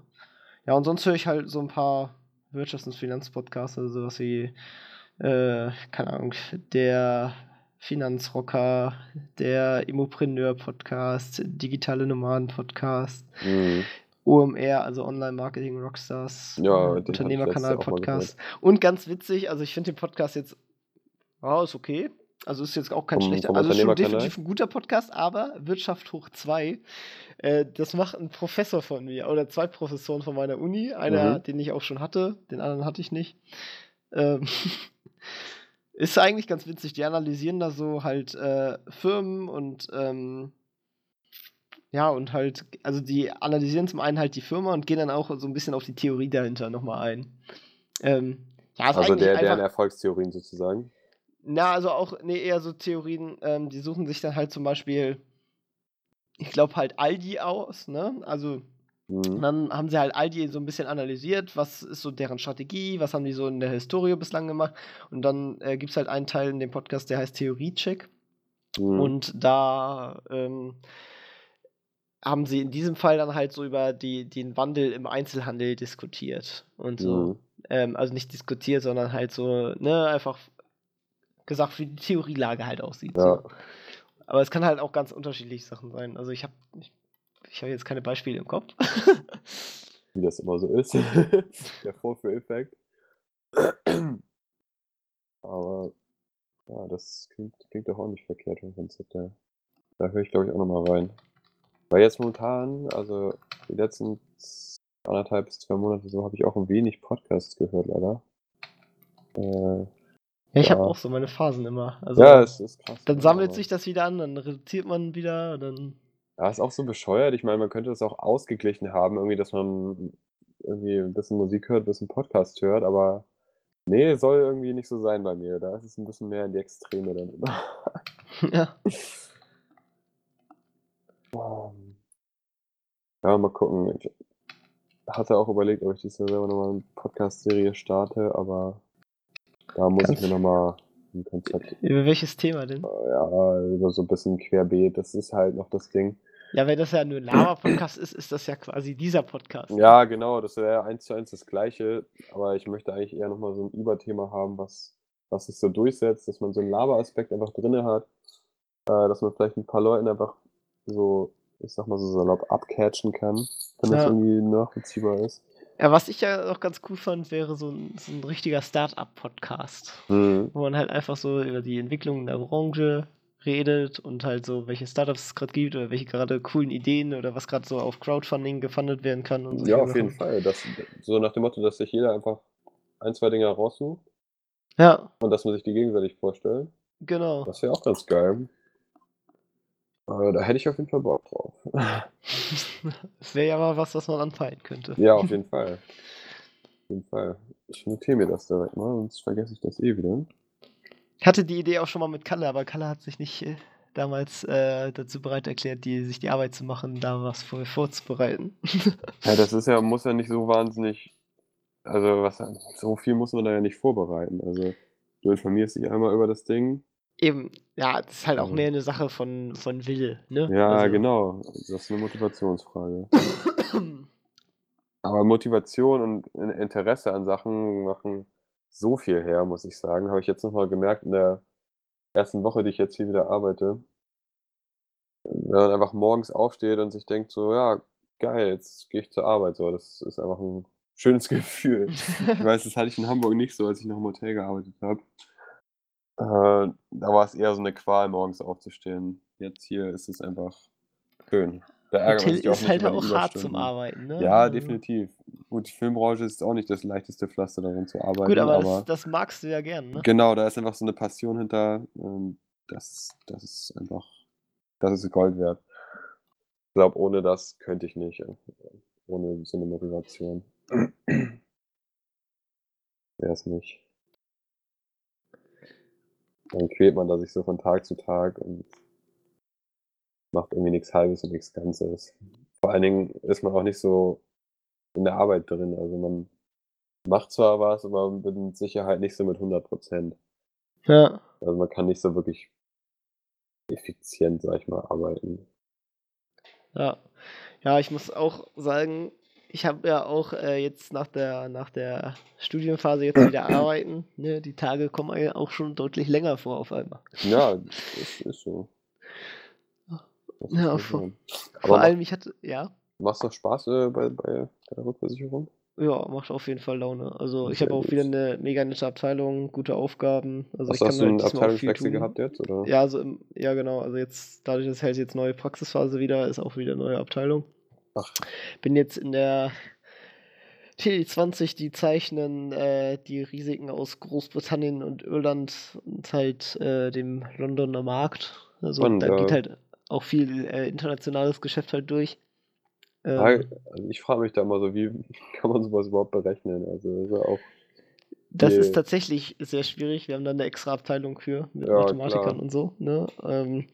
Speaker 1: Ja, und sonst höre ich halt so ein paar Wirtschafts- und Finanzpodcasts, also sowas wie, äh, keine Ahnung, der Finanzrocker, der Immopreneur-Podcast, Digitale Nomaden-Podcast,
Speaker 2: Mhm.
Speaker 1: OMR, also Online Marketing Rockstars,
Speaker 2: Ja,
Speaker 1: Unternehmerkanal Podcast. Und ganz witzig, also ich finde den Podcast jetzt, ja, ist okay. Also ist jetzt auch kein
Speaker 2: Vom-
Speaker 1: schlechter, also ist schon definitiv ein guter Podcast, aber Wirtschaft hoch 2, äh, das macht ein Professor von mir oder zwei Professoren von meiner Uni. Einer,
Speaker 2: Mhm.
Speaker 1: den ich auch schon hatte, den anderen hatte ich nicht. Ähm, ist eigentlich ganz witzig. Die analysieren da so halt äh, Firmen und ähm, ja, und halt, also die analysieren zum einen halt die Firma und gehen dann auch so ein bisschen auf die Theorie dahinter nochmal ein. Ähm, ja,
Speaker 2: Also der, deren
Speaker 1: einfach,
Speaker 2: Erfolgstheorien sozusagen.
Speaker 1: na, also auch, nee, eher so Theorien, ähm, die suchen sich dann halt zum Beispiel, ich glaube halt Aldi aus, ne? Also
Speaker 2: Mhm.
Speaker 1: dann haben sie halt Aldi so ein bisschen analysiert, was ist so deren Strategie, was haben die so in der Historie bislang gemacht. Und dann äh, gibt es halt einen Teil in dem Podcast, der heißt Theoriecheck.
Speaker 2: Mhm.
Speaker 1: Und da ähm, haben sie in diesem Fall dann halt so über die, den Wandel im Einzelhandel diskutiert. Und so.
Speaker 2: Mhm.
Speaker 1: Ähm, also nicht diskutiert, sondern halt so, ne, einfach gesagt, wie die Theorielage halt aussieht.
Speaker 2: Ja.
Speaker 1: So. Aber es kann halt auch ganz unterschiedliche Sachen sein. Also ich habe ich, ich hab jetzt keine Beispiele im Kopf.
Speaker 2: Wie das immer so ist. der Vorführeffekt. Aber ja, das klingt, klingt doch auch nicht verkehrt vom Konzept her. Da höre ich glaube ich auch nochmal rein. Weil jetzt momentan, also die letzten anderthalb bis zwei Monate so, habe ich auch ein wenig Podcasts gehört, leider. Äh,
Speaker 1: Ja, ich habe
Speaker 2: Ja.
Speaker 1: auch so meine Phasen immer. Also
Speaker 2: ja, es ist krass.
Speaker 1: dann sammelt sich das wieder an, dann reduziert man wieder, dann.
Speaker 2: Ja, ist auch so bescheuert. Ich meine, man könnte das auch ausgeglichen haben, irgendwie, dass man irgendwie ein bisschen Musik hört, ein bisschen Podcast hört, aber nee, soll irgendwie nicht so sein bei mir. Da ist es ein bisschen mehr in die Extreme dann immer.
Speaker 1: ja.
Speaker 2: Ähm, Ja, mal gucken. Ich hatte auch überlegt, ob ich diese selber nochmal eine Podcast-Serie starte, aber da muss
Speaker 1: Kannst-
Speaker 2: ich mir nochmal ein Konzept,
Speaker 1: Über welches Thema denn?
Speaker 2: ja, über so ein bisschen querbeet. Das ist halt noch das Ding.
Speaker 1: Ja, wenn das ja nur ein Lava-Podcast ist, ist das ja quasi dieser Podcast.
Speaker 2: Ja, genau, das wäre eins zu eins das Gleiche, aber ich möchte eigentlich eher nochmal so ein Überthema haben, was, was sich so durchsetzt, dass man so einen Laber-Aspekt einfach drin hat, äh, dass man vielleicht ein paar Leuten einfach so, ich sag mal so salopp abcatchen kann, wenn das
Speaker 1: Ja.
Speaker 2: irgendwie nachvollziehbar ist.
Speaker 1: Ja, was ich ja auch ganz cool fand, wäre so ein, so ein richtiger Start-up-Podcast,
Speaker 2: Mhm.
Speaker 1: wo man halt einfach so über die Entwicklung in der Branche redet und halt so, welche Startups es gerade gibt oder welche gerade coolen Ideen oder was gerade so auf Crowdfunding gefundet werden kann und solche
Speaker 2: Ja, auf jeden. Fall. Das, so nach dem Motto, dass sich jeder einfach ein, zwei Dinge raussucht
Speaker 1: Ja,
Speaker 2: und dass man sich die gegenseitig vorstellt.
Speaker 1: genau.
Speaker 2: Das wäre auch ganz geil. Äh, da hätte ich auf jeden Fall Bock drauf.
Speaker 1: Das wäre ja mal was, was man anpeilen könnte.
Speaker 2: Ja, auf jeden Fall. Auf jeden Fall. Ich notiere mir das direkt mal, sonst vergesse ich das eh wieder.
Speaker 1: Ich hatte die Idee auch schon mal mit Kalle, aber Kalle hat sich nicht äh, damals äh, dazu bereit erklärt, die, sich die Arbeit zu machen, da was vor, vorzubereiten.
Speaker 2: Ja, das ist ja, muss ja nicht so wahnsinnig, also was, so viel muss man da ja nicht vorbereiten. Also du informierst dich einmal über das Ding.
Speaker 1: Eben, ja, das ist halt auch
Speaker 2: Mhm.
Speaker 1: mehr eine Sache von, von Wille, ne?
Speaker 2: Ja,
Speaker 1: Also-
Speaker 2: genau. Das ist eine Motivationsfrage. Aber Motivation und In- Interesse an Sachen machen so viel her, muss ich sagen. Habe ich jetzt nochmal gemerkt in der ersten Woche, die ich jetzt hier wieder arbeite. Wenn man einfach morgens aufsteht und sich denkt, so, ja, geil, jetzt gehe ich zur Arbeit. So, das ist einfach ein schönes Gefühl. Ich weiß, das hatte ich in Hamburg nicht so, als ich noch im Hotel gearbeitet habe. Äh, da war es eher so eine Qual, morgens aufzustehen. Jetzt hier ist es einfach schön. Da ärgert man sich auch
Speaker 1: ist halt auch hart zum. Arbeiten, ne?
Speaker 2: Ja,
Speaker 1: Also-
Speaker 2: definitiv. Gut, die Filmbranche ist auch nicht das leichteste Pflaster darin zu arbeiten,
Speaker 1: Gut, aber,
Speaker 2: aber
Speaker 1: das, das magst du ja gern, ne?
Speaker 2: genau, da ist einfach so eine Passion hinter. Das, das ist einfach, das ist Gold wert. Ich glaube, ohne das könnte ich nicht. Ohne so eine Motivation. Wäre es nicht. Dann quält man da sich so von Tag zu Tag und macht irgendwie nichts Halbes und nichts Ganzes. Vor allen Dingen ist man auch nicht so in der Arbeit drin. Also man macht zwar was, aber mit Sicherheit nicht so mit 100 Prozent.
Speaker 1: Ja.
Speaker 2: Also man kann nicht so wirklich effizient, sag ich mal, arbeiten.
Speaker 1: Ja. Ja, ich muss auch sagen, ich habe ja auch äh, jetzt nach der, nach der Studienphase jetzt wieder arbeiten. Ne? Die Tage kommen ja auch schon deutlich länger vor auf einmal.
Speaker 2: Ja, das ist so. Das
Speaker 1: Ja,
Speaker 2: wohl
Speaker 1: vor-. Vor allem, ich hatte, ja,
Speaker 2: macht es Spaß äh, bei, bei der Rückversicherung?
Speaker 1: ja, macht auf jeden Fall Laune. Also ich habe auch wieder eine mega nette Abteilung, gute Aufgaben. Also ich
Speaker 2: Hast, hast du
Speaker 1: kann
Speaker 2: einen Abteilungswechsel gehabt jetzt? Oder?
Speaker 1: Ja, also im, ja genau, also jetzt, dadurch, dass halt jetzt neue Praxisphase wieder ist, auch wieder neue Abteilung.
Speaker 2: Ach.
Speaker 1: Bin jetzt in der TD20, die zeichnen äh, die Risiken aus Großbritannien und Irland und halt äh, dem Londoner Markt. Also
Speaker 2: Spannend,
Speaker 1: da geht
Speaker 2: ja.
Speaker 1: halt auch viel äh, internationales Geschäft halt durch. Ähm,
Speaker 2: also ich frage mich da immer so, wie kann man sowas überhaupt berechnen? Also das ist ja auch,
Speaker 1: Das
Speaker 2: Die-
Speaker 1: ist tatsächlich sehr schwierig. Wir haben da eine extra Abteilung für, mit
Speaker 2: Ja,
Speaker 1: Mathematikern
Speaker 2: klar.
Speaker 1: und so. Ne? Ähm,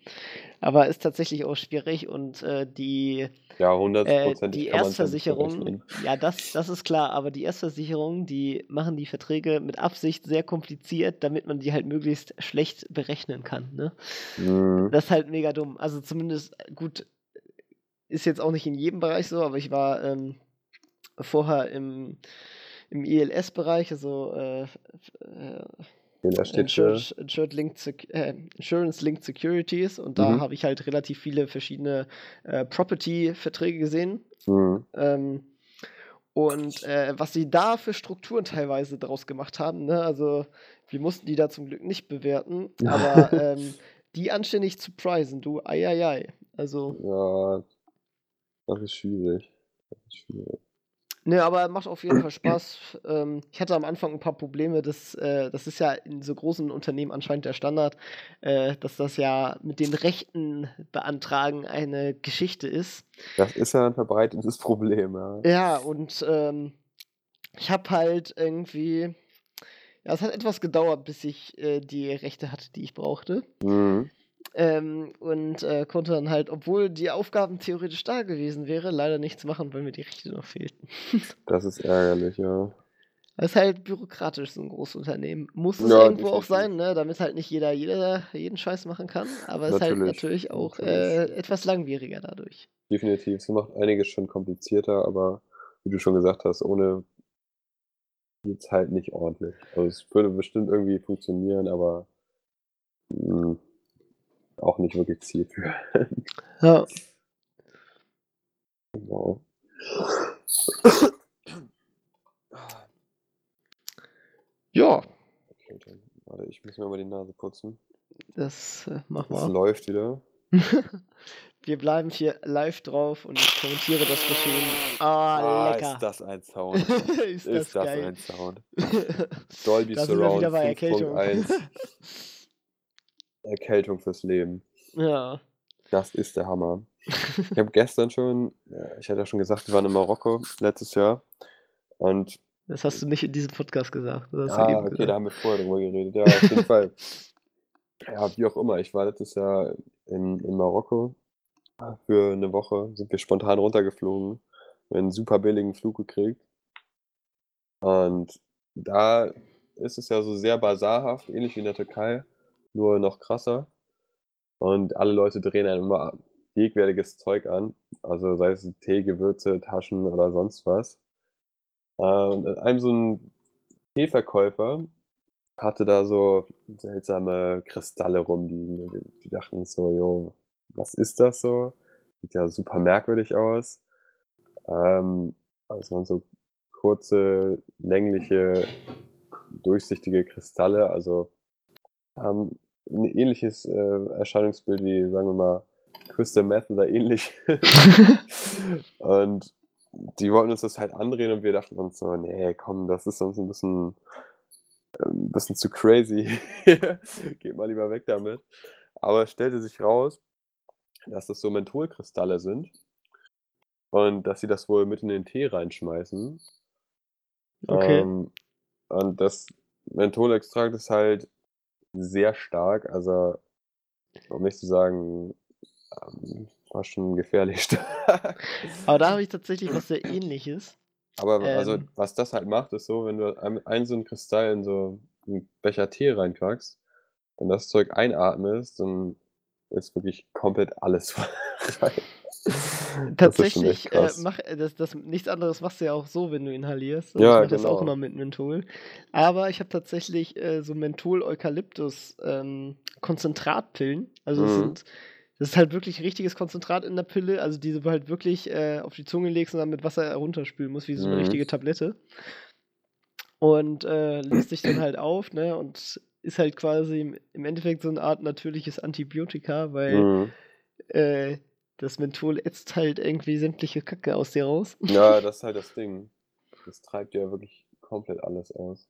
Speaker 1: aber ist tatsächlich auch schwierig und äh, die,
Speaker 2: ja,
Speaker 1: äh,
Speaker 2: hundertprozentig
Speaker 1: die Erstversicherung, ja, das, das ist klar, aber die Erstversicherung, die machen die Verträge mit Absicht sehr kompliziert, damit man die halt möglichst schlecht berechnen kann. Ne?
Speaker 2: Mhm.
Speaker 1: Das ist halt mega dumm. Also zumindest, gut, ist jetzt auch nicht in jedem Bereich so, aber ich war ähm, vorher im, im ILS-Bereich, also äh, äh, Insurance, Linked Sec äh, Insurance Linked Securities und da
Speaker 2: Mhm.
Speaker 1: habe ich halt relativ viele verschiedene äh, Property-Verträge gesehen.
Speaker 2: mhm.
Speaker 1: Ähm, und äh, was sie da für Strukturen teilweise draus gemacht haben, ne? also wir mussten die da zum Glück nicht bewerten, aber ähm, die anständig zu prisen, du, ei, ei, ei. Also,
Speaker 2: ja, das ist schwierig. Das ist schwierig.
Speaker 1: Ne, aber macht auf jeden Fall Spaß. Ähm, ich hatte am Anfang ein paar Probleme, das, äh, das ist ja in so großen Unternehmen anscheinend der Standard, äh, dass das ja mit den Rechten beantragen eine Geschichte ist.
Speaker 2: Das ist ja ein verbreitetes Problem, ja.
Speaker 1: Ja, und ähm, ich habe halt irgendwie. Ja, es hat etwas gedauert, bis ich äh, die Rechte hatte, die ich brauchte.
Speaker 2: Mhm.
Speaker 1: Ähm, und äh, konnte dann halt, obwohl die Aufgaben theoretisch da gewesen wäre, leider nichts machen, weil mir die Rechte noch fehlten.
Speaker 2: Das ist ärgerlich, ja.
Speaker 1: Das ist halt bürokratisch, so ein Großunternehmen. Muss es
Speaker 2: Ja,
Speaker 1: irgendwo auch sein, ne? damit halt nicht jeder, jeder jeden Scheiß machen kann. Aber es ist halt
Speaker 2: Natürlich,
Speaker 1: auch
Speaker 2: natürlich.
Speaker 1: Äh, etwas langwieriger dadurch.
Speaker 2: Definitiv. Es macht einiges schon komplizierter, aber wie du schon gesagt hast, ohne geht's halt nicht ordentlich. Also es würde bestimmt irgendwie funktionieren, aber mh, auch nicht wirklich zielführend.
Speaker 1: Ja.
Speaker 2: Genau.
Speaker 1: Ja,
Speaker 2: Okay, dann, warte, ich muss mir mal die Nase putzen.
Speaker 1: das äh, mach
Speaker 2: Es
Speaker 1: mal.
Speaker 2: läuft wieder.
Speaker 1: Wir bleiben hier live drauf und ich kommentiere das Geschehen. Ah, lecker.
Speaker 2: ist das ein Sound.
Speaker 1: ist das
Speaker 2: ist das
Speaker 1: geil.
Speaker 2: ein Sound. Dolby
Speaker 1: wir
Speaker 2: Surround
Speaker 1: wieder bei Erkältung.
Speaker 2: 5.1. Erkältung fürs Leben.
Speaker 1: ja.
Speaker 2: Das ist der Hammer. Ich habe gestern schon, ja, ich hatte ja schon gesagt, wir waren in Marokko letztes Jahr. Und
Speaker 1: Das hast du nicht in diesem Podcast gesagt. Das eben
Speaker 2: okay,
Speaker 1: gesagt.
Speaker 2: da haben wir vorher drüber geredet. Ja, auf jeden Fall. Ja, wie auch immer. Ich war letztes Jahr in, in Marokko. Für eine Woche sind wir spontan runtergeflogen. Einen super billigen Flug gekriegt. Und da ist es ja so sehr basarhaft, ähnlich wie in der Türkei, nur noch krasser. Und alle Leute drehen einem immer jegwertiges Zeug an. Also sei es Tee, Gewürze, Taschen oder sonst was. Und einem so ein Teeverkäufer hatte da so seltsame Kristalle rumliegen. Die, dachten so, jo, was ist das so? Sieht ja super merkwürdig aus. Ähm, also waren so kurze, längliche, durchsichtige Kristalle, also haben ein ähnliches äh, Erscheinungsbild wie, sagen wir mal, Crystal Meth oder ähnlich. und die wollten uns das halt andrehen und wir dachten uns so, nee, komm, das ist uns ein bisschen, ein bisschen zu crazy. Geht mal lieber weg damit. Aber es stellte sich raus, dass das so Mentholkristalle sind und dass sie das wohl mit in den Tee reinschmeißen.
Speaker 1: Okay.
Speaker 2: Ähm, und das Mentholextrakt ist halt sehr stark, also um nicht zu sagen, ähm, war schon gefährlich stark.
Speaker 1: Aber da habe ich tatsächlich was sehr ähnliches.
Speaker 2: Aber also,
Speaker 1: Ähm.
Speaker 2: was das halt macht, ist so, wenn du ein, ein so ein Kristall in so einen Becher Tee reinkackst und das Zeug einatmest, dann ist wirklich komplett alles frei.
Speaker 1: Tatsächlich, äh, mach, äh, das, das, nichts anderes machst du ja auch so, wenn du inhalierst.
Speaker 2: Ja,
Speaker 1: ich
Speaker 2: genau.
Speaker 1: das auch immer mit Menthol. Aber ich habe tatsächlich äh, so Menthol-Eukalyptus-Konzentratpillen. Ähm, also mhm. das sind das ist halt wirklich richtiges Konzentrat in der Pille, also die du halt wirklich äh, auf die Zunge legst und dann mit Wasser herunterspülen musst, wie so eine mhm. richtige Tablette. Und äh, löst dich dann halt auf, ne? Und ist halt quasi im Endeffekt so eine Art natürliches Antibiotika, weil mhm. Das Menthol ätzt halt irgendwie sämtliche Kacke aus dir raus.
Speaker 2: Ja, das ist halt das Ding. Das treibt ja wirklich komplett alles aus.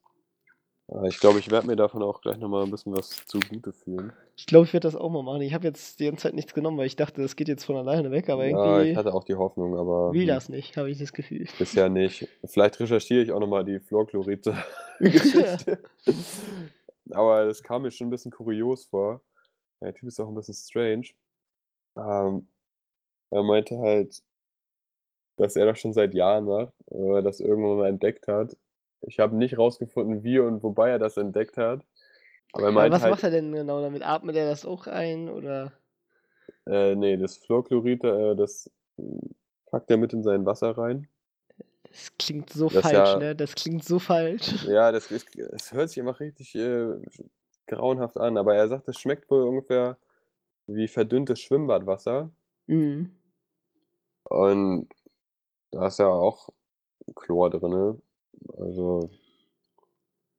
Speaker 2: Ich glaube, ich werde mir davon auch gleich nochmal ein bisschen was zugute fühlen.
Speaker 1: Ich glaube, ich werde das auch mal machen. Ich habe jetzt die ganze Zeit nichts genommen, weil ich dachte, das geht jetzt von alleine weg, aber irgendwie.
Speaker 2: Ja, ich hatte auch die Hoffnung, aber.
Speaker 1: Will hm. das nicht, habe ich das Gefühl.
Speaker 2: Bisher nicht. Vielleicht recherchiere ich auch nochmal die Fluorchlorid-Geschichte. aber das kam mir schon ein bisschen kurios vor. Der Typ ist auch ein bisschen strange. Ähm, er meinte halt, dass er das schon seit Jahren macht, oder das irgendwann mal entdeckt hat ich habe nicht rausgefunden, wie und wobei er das entdeckt hat.
Speaker 1: Aber er was halt, macht er denn genau damit? Atmet er das auch ein oder?
Speaker 2: Äh, nee, das Fluorchlorid, äh, das packt er mit in sein Wasser rein.
Speaker 1: Das klingt so das falsch, ja, ne? Das klingt so falsch.
Speaker 2: Ja, das, ist, das hört sich immer richtig äh, grauenhaft an, aber er sagt, es schmeckt wohl ungefähr wie verdünntes Schwimmbadwasser. Mhm. Und da ist ja auch Chlor drin. Also,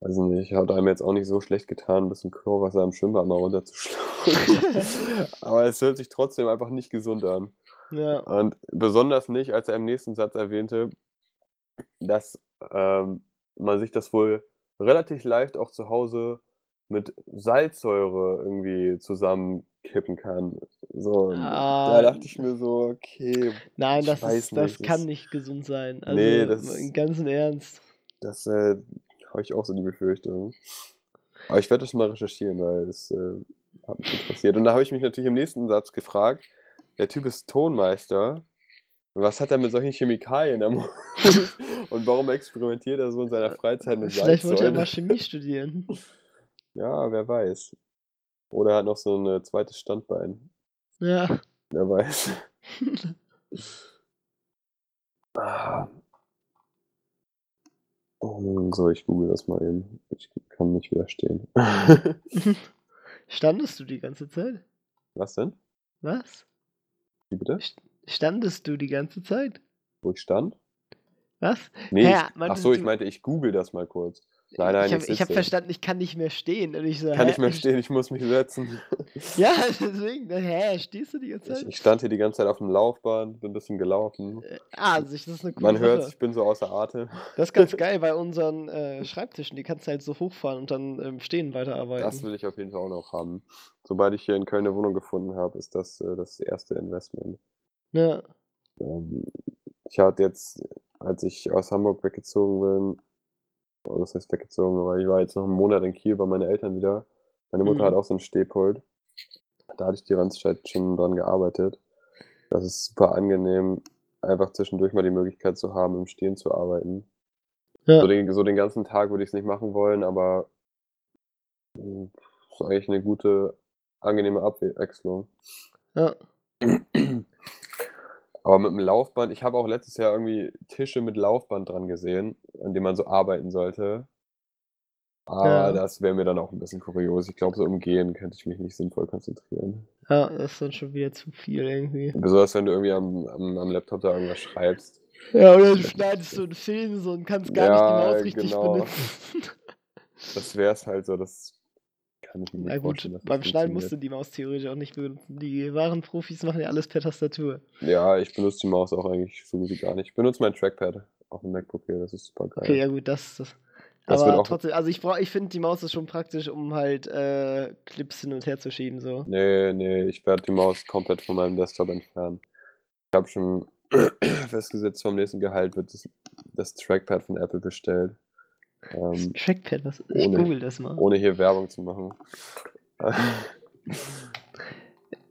Speaker 2: weiß ich nicht, hat einem jetzt auch nicht so schlecht getan, ein bisschen Chlorwasser im Schwimmbad mal runterzuschlucken. Aber es hört sich trotzdem einfach nicht gesund an.
Speaker 1: Ja.
Speaker 2: Und besonders nicht, als er im nächsten Satz erwähnte, dass ähm, man sich das wohl relativ leicht auch zu Hause mit Salzsäure irgendwie zusammenkippen kann. So, ah, da dachte ich mir so, okay.
Speaker 1: Nein, das, ist, das kann nicht gesund sein. Also nee, das, im ganzen Ernst.
Speaker 2: Das äh, habe ich auch so die Befürchtung. Aber ich werde das mal recherchieren, weil es äh, hat mich interessiert. Und da habe ich mich natürlich im nächsten Satz gefragt, der Typ ist Tonmeister. Was hat er mit solchen Chemikalien am Mund? Und warum experimentiert er so in seiner Freizeit mit
Speaker 1: Vielleicht wollte er mal Chemie studieren.
Speaker 2: Ja, wer weiß. Oder er hat noch so ein äh, zweites Standbein.
Speaker 1: Ja.
Speaker 2: Wer weiß. ah. So, ich google das mal eben. Ich kann nicht widerstehen.
Speaker 1: Standest du die ganze Zeit?
Speaker 2: Was denn?
Speaker 1: Was?
Speaker 2: Wie bitte?
Speaker 1: Standest du die ganze Zeit?
Speaker 2: Wo ich stand?
Speaker 1: Was?
Speaker 2: Nee, ich, ach so, ich meinte, ich google das mal kurz. Nein, nein,
Speaker 1: ich habe hab verstanden, ich kann nicht mehr stehen. Und ich so,
Speaker 2: kann hä? nicht mehr stehen, ich muss mich setzen.
Speaker 1: ja, deswegen, hä, stehst du die ganze Zeit?
Speaker 2: Ich, ich, stand hier die ganze Zeit auf dem Laufbahn, bin ein bisschen gelaufen.
Speaker 1: Äh, ah, also das ist eine
Speaker 2: coole Man hört, ich bin so außer Atem.
Speaker 1: Das ist ganz geil bei unseren äh, Schreibtischen, die kannst du halt so hochfahren und dann ähm, Stehen weiterarbeiten.
Speaker 2: Das will ich auf jeden Fall auch noch haben. Sobald ich hier in Köln eine Wohnung gefunden habe, ist das äh, das erste Investment.
Speaker 1: Ja.
Speaker 2: Ähm, ich hatte jetzt, als ich aus Hamburg weggezogen bin, Oh, das heißt weggezogen, aber ich war jetzt noch einen Monat in Kiel bei meinen Eltern wieder. Meine Mutter mhm. hat auch so einen Stehpult. Da hatte ich die ganze Zeit schon dran gearbeitet. Das ist super angenehm, einfach zwischendurch mal die Möglichkeit zu haben, im Stehen zu arbeiten. Ja. So, den, so den ganzen Tag würde ich es nicht machen wollen, aber es hm, ist eigentlich eine gute, angenehme Abwechslung.
Speaker 1: Ja.
Speaker 2: Aber mit dem Laufband, ich habe auch letztes Jahr irgendwie Tische mit Laufband dran gesehen, an denen man so arbeiten sollte. Aber ja. das wäre mir dann auch ein bisschen kurios. Ich glaube, so im Gehen könnte ich mich nicht sinnvoll konzentrieren.
Speaker 1: Ja, das ist dann schon wieder zu viel irgendwie.
Speaker 2: Besonders wenn du irgendwie am, am, am Laptop da irgendwas schreibst.
Speaker 1: Ja, oder du schneidest so einen Film so und kannst gar ja, nicht die Maus richtig genau. benutzen.
Speaker 2: Das wäre es halt so, das kann ich mir
Speaker 1: nicht Na gut, beim Schneiden musst du die Maus theoretisch auch nicht benutzen. Die wahren Profis machen ja alles per Tastatur.
Speaker 2: Ja, ich benutze die Maus auch eigentlich so gut wie gar nicht. Ich benutze mein Trackpad auf dem MacBook hier, das ist super geil.
Speaker 1: Okay, ja gut, das, das das aber trotzdem, also ich, ich finde, die Maus ist schon praktisch, um halt äh, Clips hin und her zu schieben. So.
Speaker 2: Nee, nee, ich werde die Maus komplett von meinem Desktop entfernen. Ich habe schon festgesetzt, vom nächsten Gehalt wird das, das Trackpad von Apple bestellt.
Speaker 1: Ähm, Trackpad, was? Ich ohne, google das mal.
Speaker 2: Ohne hier Werbung zu machen.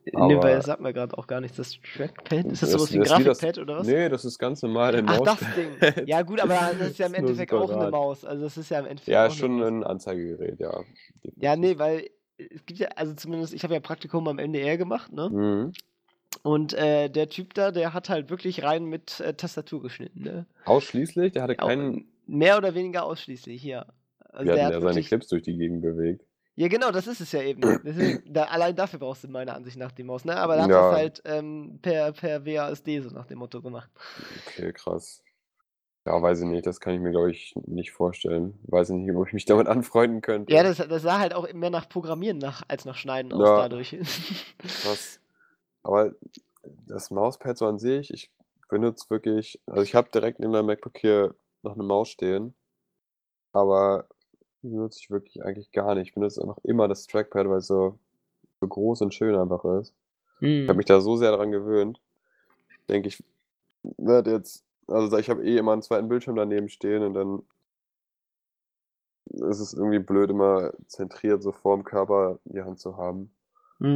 Speaker 1: nee, weil es sagt mir gerade auch gar nichts. Das Trackpad, ist das, das sowas wie ein Grafikpad oder was?
Speaker 2: Nee, das ist ganz normal ein Maus.
Speaker 1: Ach, das Ding. Ja, gut, aber das ist ja im Endeffekt auch eine Maus. Also, das ist ja im Endeffekt.
Speaker 2: Ja, schon ein Anzeigegerät, ja.
Speaker 1: Ja, nee, weil es gibt ja, also zumindest, ich habe ja Praktikum am NDR gemacht, ne? Mhm. Und äh, der Typ da, der hat halt wirklich rein mit äh, Tastatur geschnitten, ne?
Speaker 2: Ausschließlich? Der hatte
Speaker 1: Auch
Speaker 2: keinen.
Speaker 1: Mehr oder weniger ausschließlich, ja. Also
Speaker 2: hat
Speaker 1: der hat
Speaker 2: der seine. Clips durch die Gegend bewegt?
Speaker 1: Ja, genau, das ist es ja eben. Deswegen, da, allein dafür brauchst du meiner Ansicht nach die Maus, ne? Aber da hat
Speaker 2: Ja.
Speaker 1: das halt ähm, per, per WASD so nach dem Motto gemacht.
Speaker 2: Okay, krass. Ja, weiß ich nicht. Das kann ich mir, glaube ich, nicht vorstellen. Weiß ich nicht, ob ich mich damit anfreunden könnte.
Speaker 1: Ja, das, das sah halt auch mehr nach Programmieren nach, als nach Schneiden aus
Speaker 2: Ja.
Speaker 1: dadurch.
Speaker 2: Krass. Aber das Mauspad so an sich, ich benutze wirklich, also ich habe direkt in meinem MacBook hier noch eine Maus stehen, aber die benutze ich wirklich eigentlich gar nicht. Ich benutze einfach immer das Trackpad, weil es so, so groß und schön einfach ist. Ich habe
Speaker 1: Hm.
Speaker 2: mich da so sehr daran gewöhnt. Denke ich, werde jetzt, also ich habe eh immer einen zweiten Bildschirm daneben stehen und dann ist es irgendwie blöd, immer zentriert so vorm Körper die Hand zu haben.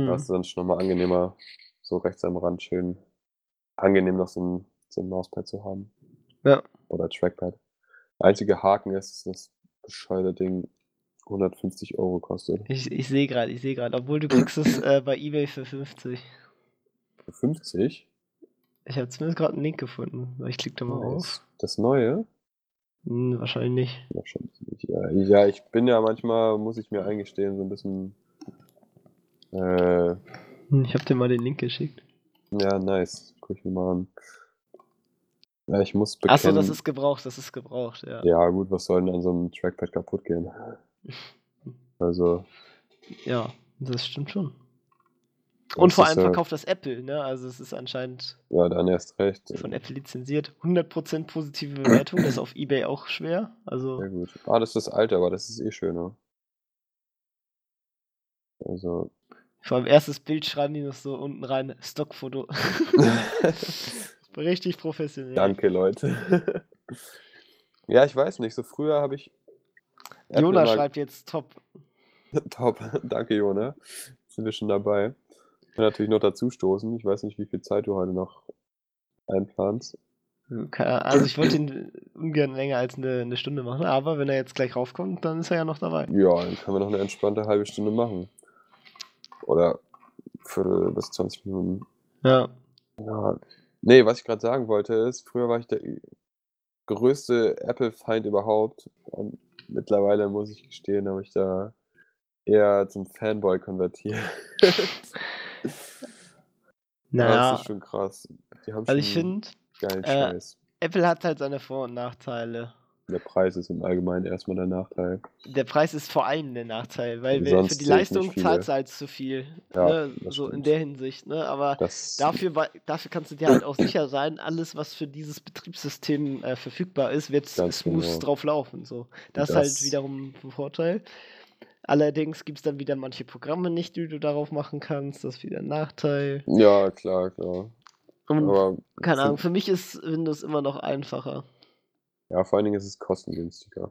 Speaker 2: Da
Speaker 1: Hm.
Speaker 2: ist dann schon nochmal angenehmer, so rechts am Rand schön angenehm noch so ein, so ein Mauspad zu haben.
Speaker 1: Ja.
Speaker 2: Oder Trackpad. Der einzige Haken ist, dass das bescheuerte Ding 150 Euro kostet.
Speaker 1: Ich, ich sehe gerade, ich sehe gerade. Obwohl du kriegst es äh, bei eBay für 50.
Speaker 2: Für 50?
Speaker 1: Ich habe zumindest gerade einen Link gefunden. Ich klicke da mal auf.
Speaker 2: Nice. Das neue?
Speaker 1: Hm, wahrscheinlich nicht.
Speaker 2: Wahrscheinlich nicht. Ja, ja, ich bin ja manchmal, muss ich mir eingestehen, so ein bisschen. Äh,
Speaker 1: Hm, Ich habe dir mal den Link geschickt.
Speaker 2: ja, nice. Guck ich mir mal an. Ja, ich muss bekennen.
Speaker 1: Achso, das ist gebraucht, das ist gebraucht, ja.
Speaker 2: Ja, gut, was soll denn an so einem Trackpad kaputt gehen? Also,
Speaker 1: Ja, das stimmt schon. Und vor allem
Speaker 2: ja-
Speaker 1: verkauft das Apple, ne? Also es ist anscheinend
Speaker 2: ja, dann erst recht.
Speaker 1: von Apple lizenziert. 100% positive Bewertung, das ist auf Ebay auch schwer. Also
Speaker 2: Sehr gut. Ah, das ist das alte, aber das ist eh schöner. Also,
Speaker 1: vor allem erstes Bild schreiben die noch so unten rein, Stockfoto. Richtig professionell.
Speaker 2: danke, Leute. ja, ich weiß nicht, so früher habe ich.
Speaker 1: Jona schreibt jetzt top.
Speaker 2: Top, danke, Jona. Sind wir schon dabei. Ich will natürlich noch dazu stoßen. Ich weiß nicht, wie viel Zeit du heute noch einplanst.
Speaker 1: Keine- Also ich wollte ihn ungern länger als eine, eine Stunde machen, aber wenn er jetzt gleich raufkommt, dann ist er ja noch dabei.
Speaker 2: Ja, dann können wir noch eine entspannte halbe Stunde machen. Oder Viertel bis 20 Minuten.
Speaker 1: Ja.
Speaker 2: Ja. Nee, was ich gerade sagen wollte ist, früher war ich der größte Apple-Feind überhaupt. Und mittlerweile muss ich gestehen, habe ich da eher zum Fanboy konvertiert. Ja,
Speaker 1: Naja,
Speaker 2: das ist schon krass. Die haben
Speaker 1: also ich
Speaker 2: schon
Speaker 1: finde,
Speaker 2: geilen
Speaker 1: äh,
Speaker 2: Scheiß.
Speaker 1: Apple hat halt seine Vor- und Nachteile.
Speaker 2: Der Preis ist im Allgemeinen erstmal der Nachteil.
Speaker 1: Der Preis ist vor allem der Nachteil, weil wir, für die Leistung zahlst du halt zu viel.
Speaker 2: Ja,
Speaker 1: ne?
Speaker 2: das
Speaker 1: So in
Speaker 2: stimmt.
Speaker 1: der Hinsicht, ne? Aber
Speaker 2: Das,
Speaker 1: dafür, dafür kannst du dir halt auch sicher sein, alles, was für dieses Betriebssystem äh, verfügbar ist, wird
Speaker 2: Ganz
Speaker 1: smooth
Speaker 2: genau.
Speaker 1: drauf laufen. So. Das, ist halt
Speaker 2: Das-
Speaker 1: wiederum ein Vorteil. Allerdings gibt es dann wieder manche Programme nicht, die du darauf machen kannst. Das ist wieder ein Nachteil.
Speaker 2: ja, klar, klar.
Speaker 1: Und
Speaker 2: Aber
Speaker 1: keine Ahnung, für mich ist Windows immer noch einfacher.
Speaker 2: Ja, vor allen Dingen ist es kostengünstiger.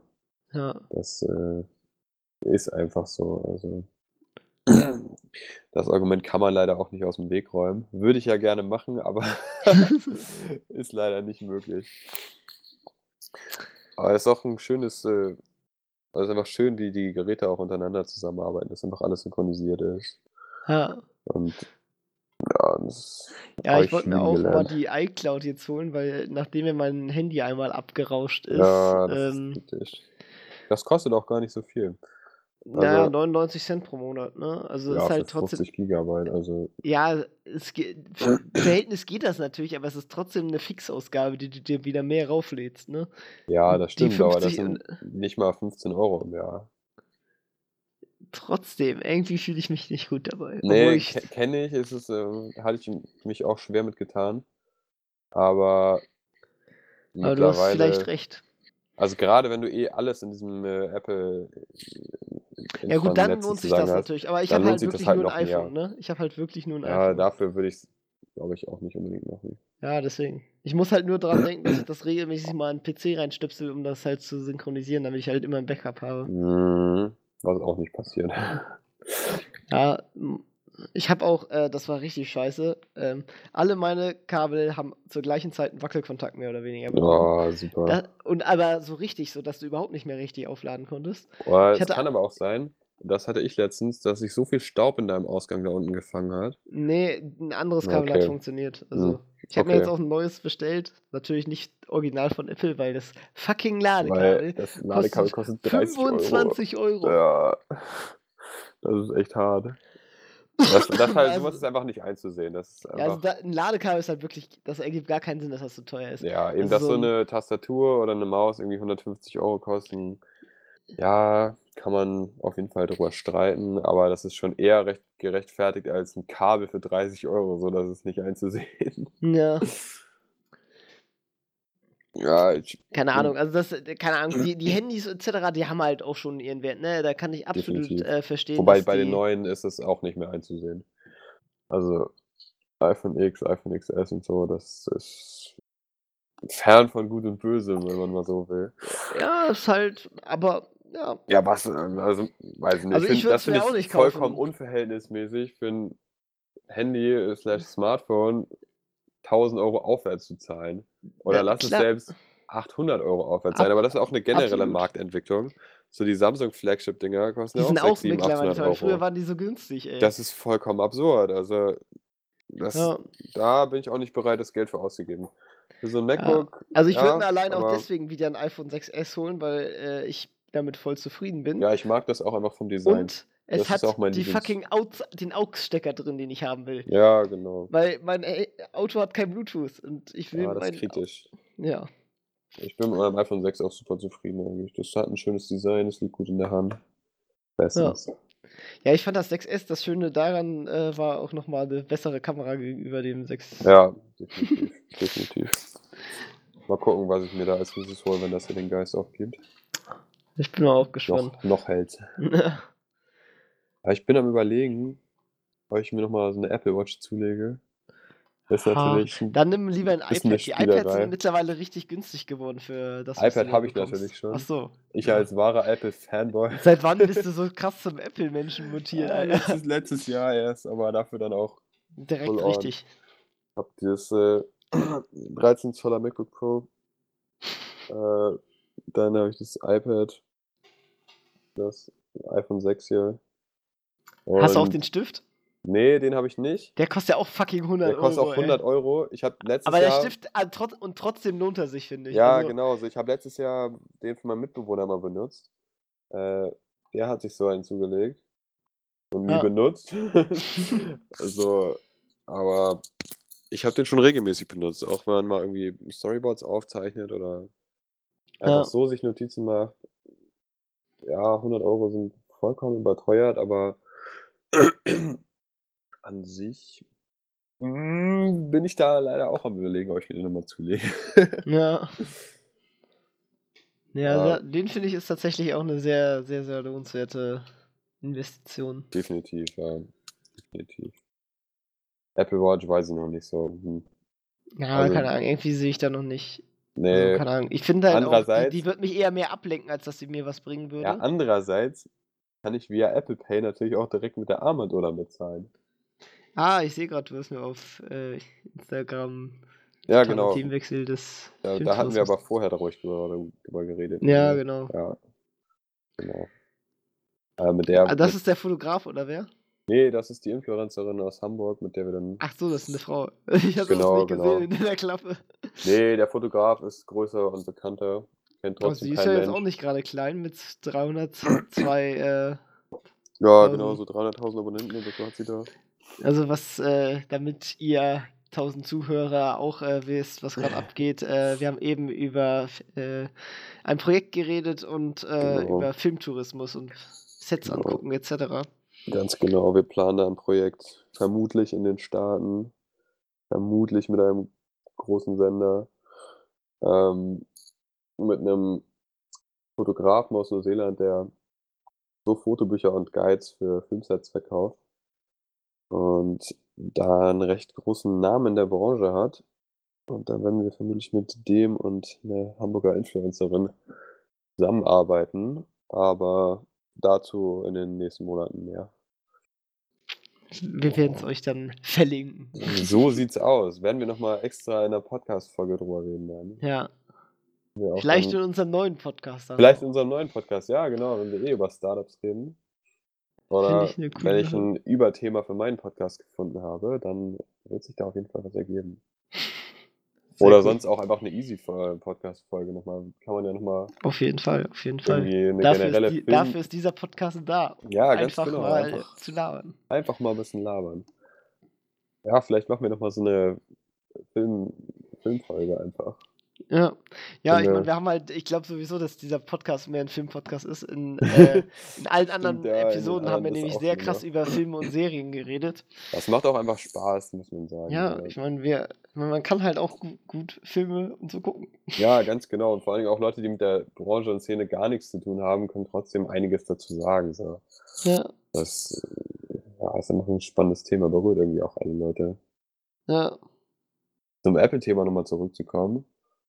Speaker 1: Ja.
Speaker 2: Das äh, ist einfach so. Also das Argument kann man leider auch nicht aus dem Weg räumen. Würde ich ja gerne machen, aber ist leider nicht möglich. Aber es ist auch ein schönes, äh, also es ist einfach schön, wie die Geräte auch untereinander zusammenarbeiten, dass einfach alles synchronisiert ist.
Speaker 1: ja.
Speaker 2: Und das
Speaker 1: Ja, ich wollte mir auch
Speaker 2: gelernt.
Speaker 1: mal die iCloud jetzt holen, weil nachdem mir mein Handy einmal abgerauscht ist,
Speaker 2: Ja, das
Speaker 1: ähm,
Speaker 2: ist. Das kostet auch gar nicht so viel.
Speaker 1: naja,
Speaker 2: also-
Speaker 1: 99 Cent pro Monat, ne? Also
Speaker 2: Ja,
Speaker 1: ist halt trotzdem,
Speaker 2: 50 Gigabyte. Also
Speaker 1: ja, es geht, für Verhältnis geht das natürlich, aber es ist trotzdem eine Fixausgabe, die du dir wieder mehr rauflädst, ne?
Speaker 2: ja, das stimmt, aber das
Speaker 1: 50
Speaker 2: sind nicht mal 15 Euro im Jahr.
Speaker 1: Trotzdem, irgendwie fühle ich mich nicht gut dabei.
Speaker 2: Nee,
Speaker 1: ich,
Speaker 2: ke- kenne ich, ist es, ähm, hatte ich mich auch schwer mitgetan. Aber
Speaker 1: aber du hast vielleicht recht.
Speaker 2: also gerade wenn du eh alles in diesem äh, Apple äh,
Speaker 1: Ja gut, dann
Speaker 2: Infranetz
Speaker 1: lohnt sich das
Speaker 2: hast,
Speaker 1: natürlich, aber ich habe halt wirklich
Speaker 2: halt
Speaker 1: nur ein
Speaker 2: mehr.
Speaker 1: iPhone, ne? Ich habe halt wirklich nur ein
Speaker 2: Ja,
Speaker 1: iPhone.
Speaker 2: dafür würde ich es, glaube ich, auch nicht unbedingt machen.
Speaker 1: Ja, deswegen. Ich muss halt nur dran denken, dass ich das regelmäßig mal in den PC reinstöpsel, um das halt zu synchronisieren, damit ich halt immer ein Backup habe.
Speaker 2: Mhm, was auch nicht passiert.
Speaker 1: Ja, ich habe auch, äh, das war richtig scheiße, ähm, alle meine Kabel haben zur gleichen Zeit einen Wackelkontakt mehr oder weniger bekommen.
Speaker 2: Oh, super.
Speaker 1: Da, und aber so richtig, so dass du überhaupt nicht mehr richtig aufladen konntest.
Speaker 2: Boah,
Speaker 1: ich
Speaker 2: es kann aber auch sein, das hatte ich letztens, dass sich so viel Staub in deinem Ausgang da unten gefangen hat.
Speaker 1: Nee, 'n anderes Kabel hat
Speaker 2: Okay.
Speaker 1: funktioniert.
Speaker 2: Hm,
Speaker 1: Also, ich habe mir jetzt
Speaker 2: okay.
Speaker 1: auch 'n neues bestellt. Natürlich nicht original von Apple, weil das fucking
Speaker 2: Weil
Speaker 1: Ladekabel
Speaker 2: das Ladekabel
Speaker 1: kostet
Speaker 2: kostet 30 Euro.
Speaker 1: 25 Euro.
Speaker 2: Ja, das ist echt hart. Das das halt
Speaker 1: Also
Speaker 2: ist einfach nicht einzusehen. Das ist
Speaker 1: Ja, also da 'n Ladekabel ist halt wirklich das ergibt gar keinen Sinn, dass das so teuer ist.
Speaker 2: Ja, eben,
Speaker 1: Also
Speaker 2: dass
Speaker 1: so
Speaker 2: so
Speaker 1: 'n
Speaker 2: 'ne Tastatur oder 'ne Maus irgendwie 150 Euro kosten, ja, kann man auf jeden Fall drüber streiten, aber das ist schon eher recht gerechtfertigt als 'n Kabel für 30 Euro, so, das ist nicht einzusehen.
Speaker 1: Ja.
Speaker 2: Ja, ich
Speaker 1: Keine Ahnung, also das äh, keine Ahnung, die die Handys et cetera, die haben halt auch schon ihren Wert, ne? Da kann ich absolut, äh, verstehen,
Speaker 2: Wobei
Speaker 1: dass
Speaker 2: bei den
Speaker 1: die
Speaker 2: neuen ist es auch nicht mehr einzusehen. Also, iPhone X, iPhone XS und so, das ist fern von Gut und Böse, wenn man mal so will.
Speaker 1: Ja, ist halt aber ja.
Speaker 2: Ja, was, äh, also, weiß ich nicht.
Speaker 1: Also,
Speaker 2: Ich
Speaker 1: ich
Speaker 2: finde das finde
Speaker 1: auch
Speaker 2: ich
Speaker 1: nicht
Speaker 2: vollkommen
Speaker 1: kaufen.
Speaker 2: unverhältnismäßig für 'n Handy slash Smartphone 1.000 Euro aufwärts zu zahlen. Oder
Speaker 1: Ja,
Speaker 2: lass es
Speaker 1: klar.
Speaker 2: selbst 800 Euro aufwärts sein,
Speaker 1: Ab
Speaker 2: aber das ist auch 'ne generelle
Speaker 1: absolut.
Speaker 2: Marktentwicklung. So die Samsung Flagship-Dinger kosten
Speaker 1: Die
Speaker 2: ja auch
Speaker 1: sind auch
Speaker 2: 6, 7,
Speaker 1: mittlerweile
Speaker 2: 800
Speaker 1: teuer. Früher
Speaker 2: Euro.
Speaker 1: waren die so günstig, ey.
Speaker 2: Das ist vollkommen absurd. Also, das
Speaker 1: Ja.
Speaker 2: da bin ich auch nicht bereit, das Geld für auszugeben. Für so 'n
Speaker 1: Ja.
Speaker 2: MacBook,
Speaker 1: Also, ich würde mir
Speaker 2: ja,
Speaker 1: allein auch deswegen wieder 'n iPhone 6s holen, weil, äh, ich damit voll zufrieden bin.
Speaker 2: Ja, ich mag das auch einfach vom Design.
Speaker 1: Und es
Speaker 2: Das
Speaker 1: hat
Speaker 2: ist auch mein
Speaker 1: die
Speaker 2: Lieblings
Speaker 1: fucking Aux den AUX-Stecker drin, den ich haben will.
Speaker 2: Ja, genau.
Speaker 1: Weil mein, äh, Auto hat kein Bluetooth und ich will
Speaker 2: Ja, das ist kritisch.
Speaker 1: ja.
Speaker 2: Ich bin mit meinem iPhone 6 auch super zufrieden eigentlich. Das hat 'n schönes Design, es liegt gut in der Hand. Bestens.
Speaker 1: Ja. Ja, ich fand das 6s das Schöne daran, äh, war auch noch mal 'ne bessere Kamera gegenüber dem 6
Speaker 2: Ja, definitiv, definitiv. Mal gucken, was ich mir da als Nächstes hole, wenn das hier den Geist aufgibt.
Speaker 1: Ich bin mal auch gespannt.
Speaker 2: Noch noch hält's. Ja, ich bin am Überlegen, ob ich mir noch mal so 'ne Apple Watch zulege. Das ist natürlich 'n
Speaker 1: dann nimm lieber 'n
Speaker 2: bisschen 'ne
Speaker 1: iPad. Die iPads sind mittlerweile richtig günstig geworden für das,
Speaker 2: iPad habe ich natürlich
Speaker 1: Ach
Speaker 2: schon.
Speaker 1: so,
Speaker 2: Ich
Speaker 1: ja.
Speaker 2: als wahrer Apple-Fanboy.
Speaker 1: Seit wann bist du so krass zum Apple-Menschen mutiert, Alter?
Speaker 2: letztes letztes Jahr erst, aber dafür dann auch
Speaker 1: Direkt richtig.
Speaker 2: Habe dieses, äh, 13 Zoller MacBook Pro. Äh, dann habe ich das iPad. Das iPhone 6 hier.
Speaker 1: Hast du auch
Speaker 2: Und
Speaker 1: den Stift?
Speaker 2: ne, den habe ich nicht.
Speaker 1: Der kostet ja auch fucking 100
Speaker 2: Der kostet
Speaker 1: Euro,
Speaker 2: auch 100 Euro. Ich habe letztes
Speaker 1: Aber der
Speaker 2: Jahr
Speaker 1: Stift trotz und trotzdem lohnt er sich, finde ich.
Speaker 2: Ja,
Speaker 1: Also
Speaker 2: genau. Also, ich habe letztes Jahr den von meinem Mitbewohner mal benutzt. Äh, der hat sich so einen zugelegt und nie
Speaker 1: Ja.
Speaker 2: benutzt. Also, aber ich habe den schon regelmäßig benutzt, auch wenn man mal irgendwie Storyboards aufzeichnet oder einfach
Speaker 1: Ja.
Speaker 2: so sich Notizen macht. Ja, 100 Euro sind vollkommen überteuert, aber an sich, hm, bin ich da leider auch am Überlegen, ob ich mir den noch mal zulege.
Speaker 1: Ja. Ja,
Speaker 2: Ja.
Speaker 1: da den finde ich ist tatsächlich auch 'ne sehr, sehr, sehr lohnenswerte Investition.
Speaker 2: Definitiv, ja. Definitiv. Apple Watch weiß ich noch nicht so. Hm.
Speaker 1: Ja,
Speaker 2: Also
Speaker 1: keine Ahnung, irgendwie sehe ich da noch nicht also,
Speaker 2: Ne.
Speaker 1: keine Ahnung. Ich finde halt auch, die die wird mich eher mehr ablenken, als dass sie mir was bringen
Speaker 2: ja,
Speaker 1: würde.
Speaker 2: andererseits kann ich via Apple Pay natürlich auch direkt mit der Armbanduhr bezahlen.
Speaker 1: Ah, ich sehe grad, du hast mir auf, äh, Instagram
Speaker 2: Ja, genau.
Speaker 1: Themenwechsel des
Speaker 2: Da da hatten wir aber vorher ruhig drüber drüber geredet,
Speaker 1: Ja,
Speaker 2: ne?
Speaker 1: genau.
Speaker 2: Ja, genau. Äh, mit der
Speaker 1: Ah, das
Speaker 2: mit
Speaker 1: ist der Fotograf oder wer?
Speaker 2: Ne, das ist die Influencerin aus Hamburg, mit der wir dann
Speaker 1: Ach so, das ist 'ne Frau. Ich habe das
Speaker 2: Genau,
Speaker 1: nicht
Speaker 2: genau.
Speaker 1: gesehen in der Klappe.
Speaker 2: Ne, der Fotograf ist größer und bekannter, kennt
Speaker 1: Aber
Speaker 2: trotzdem
Speaker 1: sie ist ja jetzt auch nicht grade klein mit 302, äh,
Speaker 2: Ja, genau,
Speaker 1: 1000.
Speaker 2: so 300.000 Abonnenten oder so hat sie da.
Speaker 1: Also, was, äh damit ihr 1000 Zuhörer auch, äh, wisst, was grad abgeht, äh, wir haben eben über äh, ein Projekt geredet und, äh,
Speaker 2: Genau.
Speaker 1: über Filmtourismus und Sets
Speaker 2: Genau.
Speaker 1: angucken et cetera.
Speaker 2: Ganz genau, wir planen da 'n Projekt, vermutlich in den Staaten, vermutlich mit einem großen Sender, ähm, mit 'nem Fotografen aus Neuseeland, der so Fotobücher und Guides für Filmsets verkauft und da 'n recht großen Namen in der Branche hat. Und da werden wir vermutlich mit dem und 'ner Hamburger Influencerin zusammenarbeiten, aber dazu in den nächsten Monaten mehr.
Speaker 1: Wir werden's euch dann verlinken.
Speaker 2: So sieht's aus. Werden wir noch mal extra in 'ner Podcast-Folge drüber reden dann.
Speaker 1: Ja.
Speaker 2: Ja,
Speaker 1: Vielleicht
Speaker 2: dann
Speaker 1: in unserem neuen Podcast dann
Speaker 2: Vielleicht
Speaker 1: auch.
Speaker 2: in unserem neuen Podcast, ja genau, wenn wir eh über Startups reden. Oder
Speaker 1: ich 'ne
Speaker 2: wenn ich
Speaker 1: Sache.
Speaker 2: 'n Überthema für meinen Podcast gefunden habe, dann wird sich da auf jeden Fall was ergeben. Oder sonst auch einfach 'ne easy Fo Podcast-Folge noch mal kann man ja noch mal
Speaker 1: Auf jeden Fall, auf jeden Fall. Dafür
Speaker 2: generelle
Speaker 1: ist die
Speaker 2: Film
Speaker 1: dafür ist dieser Podcast da, um
Speaker 2: Ja, ganz
Speaker 1: einfach
Speaker 2: genau,
Speaker 1: mal
Speaker 2: einfach
Speaker 1: zu labern.
Speaker 2: einfach mal 'n bisschen labern. Ja, vielleicht machen wir noch mal so 'ne Film Filmfolge einfach.
Speaker 1: Ja. Ja, ich meine,
Speaker 2: 'ne
Speaker 1: wir haben halt ich glaube sowieso, dass dieser Podcast mehr 'n Filmpodcast ist. In, äh, in allen anderen
Speaker 2: ja,
Speaker 1: Episoden haben wir nämlich sehr
Speaker 2: schon,
Speaker 1: krass über Filme und Serien geredet.
Speaker 2: Das macht auch einfach Spaß, muss man sagen,
Speaker 1: Ja, ich meine, meine, man kann halt auch gu gut Filme und so gucken.
Speaker 2: Ja, ganz genau. Und vor Dingen auch Leute, die mit der Branche und Szene gar nix zu tun haben, können trotzdem einiges dazu sagen, so.
Speaker 1: Ja.
Speaker 2: Das, äh, ja, ist einfach 'n spannendes Thema, berührt irgendwie auch alle Leute.
Speaker 1: Ja.
Speaker 2: Zum Apple-Thema noch mal zurückzukommen,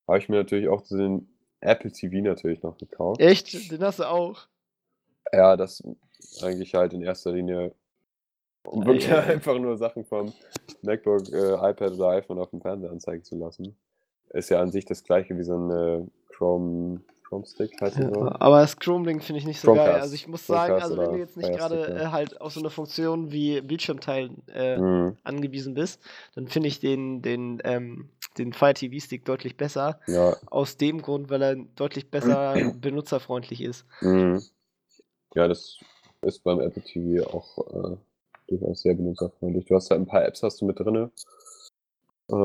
Speaker 2: habe ich mir natürlich auch den Apple TV natürlich noch gekauft.
Speaker 1: Echt? Den hast du auch?
Speaker 2: Ja, das eigentlich halt in erster Linie, um
Speaker 1: Ei,
Speaker 2: wirklich
Speaker 1: ei, ei.
Speaker 2: einfach nur Sachen vom MacBook, äh, iPad oder iPhone auf dem Fernseher anzeigen zu lassen. Ist ja an sich das Gleiche wie so 'n, äh, Chrome Chrome-Stick, heißt so?
Speaker 1: Ja, aber das Chrome-Ding finde ich nicht so geil.
Speaker 2: Chromecast.
Speaker 1: Also, ich muss sagen, also, wenn du jetzt nicht
Speaker 2: Stick,
Speaker 1: äh,
Speaker 2: ja.
Speaker 1: halt auf so 'ne Funktion wie Bildschirmteilen, äh,
Speaker 2: Mhm.
Speaker 1: angewiesen bist, dann finde ich den den, ähm den Fire TV Stick deutlich besser.
Speaker 2: Ja.
Speaker 1: Aus dem Grund, weil er deutlich besser benutzerfreundlich ist.
Speaker 2: Mhm. Ja, das ist beim Apple TV auch, äh, durchaus sehr benutzerfreundlich. Du hast halt 'n paar Apps hast du mit drinne.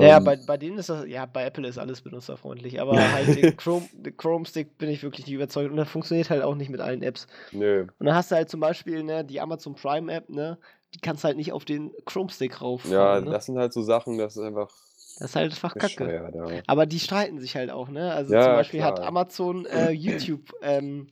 Speaker 1: Ja, ja,
Speaker 2: Ähm
Speaker 1: bei bei denen ist das ja, bei Apple ist alles benutzerfreundlich, aber halt den Chrome den Chrome Stick bin ich wirklich nicht überzeugt und der funktioniert halt auch nicht mit allen Apps.
Speaker 2: Nö.
Speaker 1: Und dann hast du halt zum Beispiel, ne, die Amazon Prime App, ne, die kannst halt nicht auf den Chrome Stick
Speaker 2: Ja,
Speaker 1: rauffahren, ne?
Speaker 2: das sind halt so Sachen, das ist einfach
Speaker 1: Das ist halt einfach Kacke.
Speaker 2: ja.
Speaker 1: Aber die streiten sich halt auch, ne? Also, zum
Speaker 2: Ja,
Speaker 1: Beispiel hat
Speaker 2: klar.
Speaker 1: Amazon, äh, YouTube, ähm,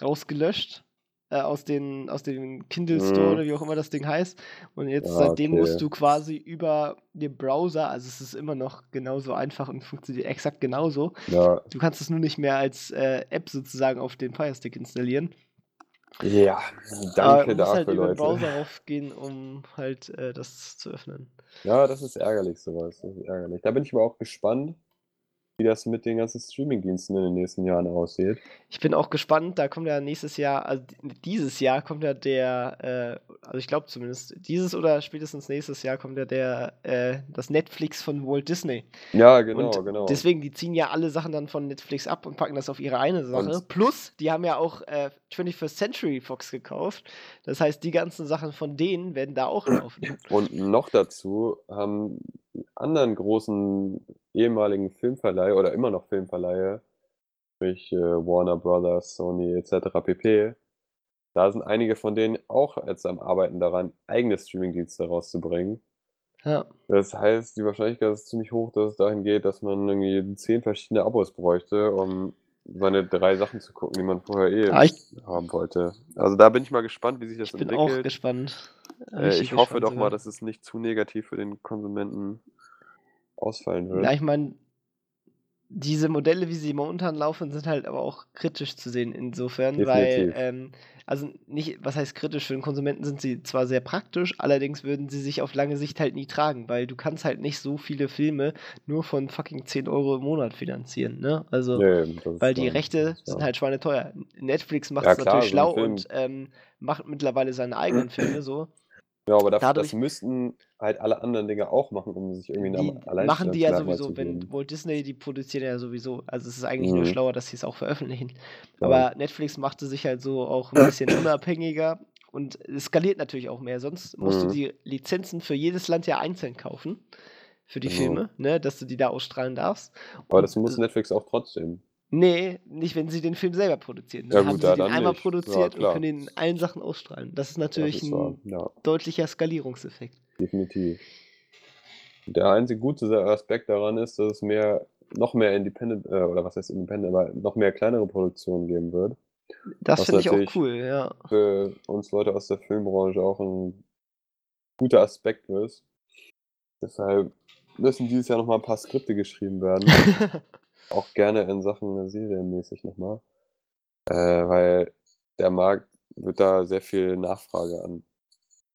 Speaker 1: rausgelöscht, äh, aus den aus dem Kindle Store
Speaker 2: Mhm.
Speaker 1: oder wie auch immer das Ding heißt. Und jetzt
Speaker 2: Ah,
Speaker 1: seitdem musst
Speaker 2: okay.
Speaker 1: du quasi über den Browser also, es ist immer noch genauso einfach und funktioniert exakt genauso.
Speaker 2: Ja.
Speaker 1: Du kannst es nur nicht mehr als, äh, App sozusagen auf den Fire Stick installieren.
Speaker 2: Ja, danke
Speaker 1: halt
Speaker 2: dafür,
Speaker 1: über den
Speaker 2: Leute.
Speaker 1: Browser raufgehen, um halt, äh, das zu öffnen.
Speaker 2: Ja, das ist ärgerlich so was, das ist ärgerlich. Da bin ich aber auch gespannt, wie das mit den ganzen Streamingdiensten in den nächsten Jahren aussieht.
Speaker 1: Ich bin auch gespannt, da kommt ja nächstes Jahr also, dieses Jahr kommt ja der, äh also, ich glaube zumindest dieses oder spätestens nächstes Jahr kommt ja der, äh das Netflix von Walt Disney.
Speaker 2: Ja, genau,
Speaker 1: Und
Speaker 2: genau.
Speaker 1: deswegen, die ziehen ja alle Sachen dann von Netflix ab und packen das auf ihre eine Sache.
Speaker 2: Und
Speaker 1: Plus, die haben ja auch, äh, 21st Century Fox gekauft. Das heißt, die ganzen Sachen von denen werden da auch laufen.
Speaker 2: Und noch dazu haben anderen großen ehemaligen Filmverleiher oder immer noch Filmverleiher, sprich, äh, Warner Brothers, Sony et cetera pp. Da sind einige von denen auch jetzt am Arbeiten daran, eigene Streamingdienste rauszubringen.
Speaker 1: Ja.
Speaker 2: Das heißt, die Wahrscheinlichkeit ist ziemlich hoch, dass es dahin geht, dass man irgendwie 10 verschiedene Abos bräuchte, um seine 3 Sachen zu gucken, die man vorher eh
Speaker 1: Ah, ich
Speaker 2: haben wollte. Also, da bin ich mal gespannt, wie sich das
Speaker 1: ich bin auch
Speaker 2: entwickelt.
Speaker 1: gespannt.
Speaker 2: Äh, ich hoffe
Speaker 1: gespannt
Speaker 2: doch mal, dass es nicht zu negativ für den Konsumenten ausfallen
Speaker 1: Ja,
Speaker 2: wird.
Speaker 1: ich meine diese Modelle, wie sie momentan laufen, sind halt aber auch kritisch zu sehen insofern, weil,
Speaker 2: Definitiv.
Speaker 1: ähm also, nicht was heißt kritisch? Für den Konsumenten sind sie zwar sehr praktisch, allerdings würden sie sich auf lange Sicht halt nie tragen, weil du kannst halt nicht so viele Filme nur von fucking 10 € im Monat finanzieren, ne? Also,
Speaker 2: Ne, ist
Speaker 1: weil die Rechte sind halt schweineteuer. Netflix
Speaker 2: Ja
Speaker 1: macht's
Speaker 2: klar,
Speaker 1: natürlich
Speaker 2: so
Speaker 1: schlau
Speaker 2: Film
Speaker 1: und, ähm, macht mittlerweile seine eigenen Filme so.
Speaker 2: Ja, aber daf das
Speaker 1: Dadurch
Speaker 2: müssten halt alle anderen Dinge auch machen, um sich irgendwie
Speaker 1: Die
Speaker 2: Am
Speaker 1: machen die ja sowieso, wenn. Walt Disney die produzieren ja sowieso. Also, es ist eigentlich nur
Speaker 2: Mhm.
Speaker 1: schlauer, dass sie's auch veröffentlichen.
Speaker 2: Ja.
Speaker 1: Aber Netflix machte sich halt so auch 'n bisschen unabhängiger und es skaliert natürlich auch mehr. Sonst musst du
Speaker 2: Mhm.
Speaker 1: die Lizenzen für jedes Land ja einzeln kaufen, für die
Speaker 2: Genau.
Speaker 1: Filme, ne, dass du die da ausstrahlen darfst.
Speaker 2: Aber das muss
Speaker 1: äh
Speaker 2: Netflix auch trotzdem.
Speaker 1: Ne, nicht, wenn sie den Film selber produzieren.
Speaker 2: Ja
Speaker 1: Dann haben
Speaker 2: gut,
Speaker 1: sie
Speaker 2: da
Speaker 1: den einmal
Speaker 2: nicht. Ja,
Speaker 1: produziert und
Speaker 2: klar.
Speaker 1: können den in allen Sachen ausstrahlen. Das ist
Speaker 2: Das
Speaker 1: natürlich
Speaker 2: ist wahr,
Speaker 1: 'n
Speaker 2: ja.
Speaker 1: deutlicher Skalierungseffekt.
Speaker 2: Definitiv. Der einzige gute Aspekt daran ist, dass es mehr noch mehr Independent äh, oder was heißt Independent, aber noch mehr kleinere Produktionen geben wird.
Speaker 1: Das finde ich auch cool, ja.
Speaker 2: für uns Leute aus der Filmbranche auch 'n guter Aspekt ist. Deshalb müssen dieses Jahr noch mal 'n paar Skripte geschrieben werden. Auch gerne in Sachen serienmäßig noch mal. Äh, weil der Markt wird da sehr viel Nachfrage an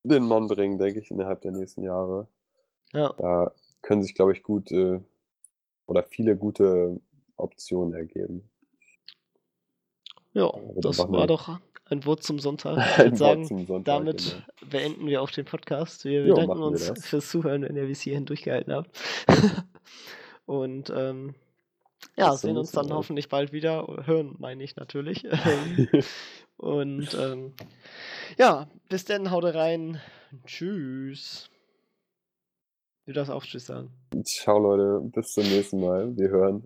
Speaker 2: den Mann bringen, denke ich, innerhalb der nächsten Jahre.
Speaker 1: Ja.
Speaker 2: Da können sich, glaube ich, gut, äh oder viele gute Optionen ergeben.
Speaker 1: Ja, das war doch ein Wort zum Sonntag. Ich würde sagen,
Speaker 2: Sonntag,
Speaker 1: damit
Speaker 2: genau.
Speaker 1: beenden wir auch den Podcast. Wir
Speaker 2: Jo,
Speaker 1: bedanken
Speaker 2: wir
Speaker 1: uns
Speaker 2: das.
Speaker 1: fürs Zuhören, wenn ihr bis hierhin durchgehalten habt. Und ähm, ja,
Speaker 2: zum
Speaker 1: sehen uns dann hoffentlich bald wieder. Hören, meine ich natürlich. Ähm, Und ähm, ja, bis dann, haut rein. Tschüss. Du darfst auch Tschüss sagen.
Speaker 2: Ciao Leute, bis zum nächsten Mal. Wir hören.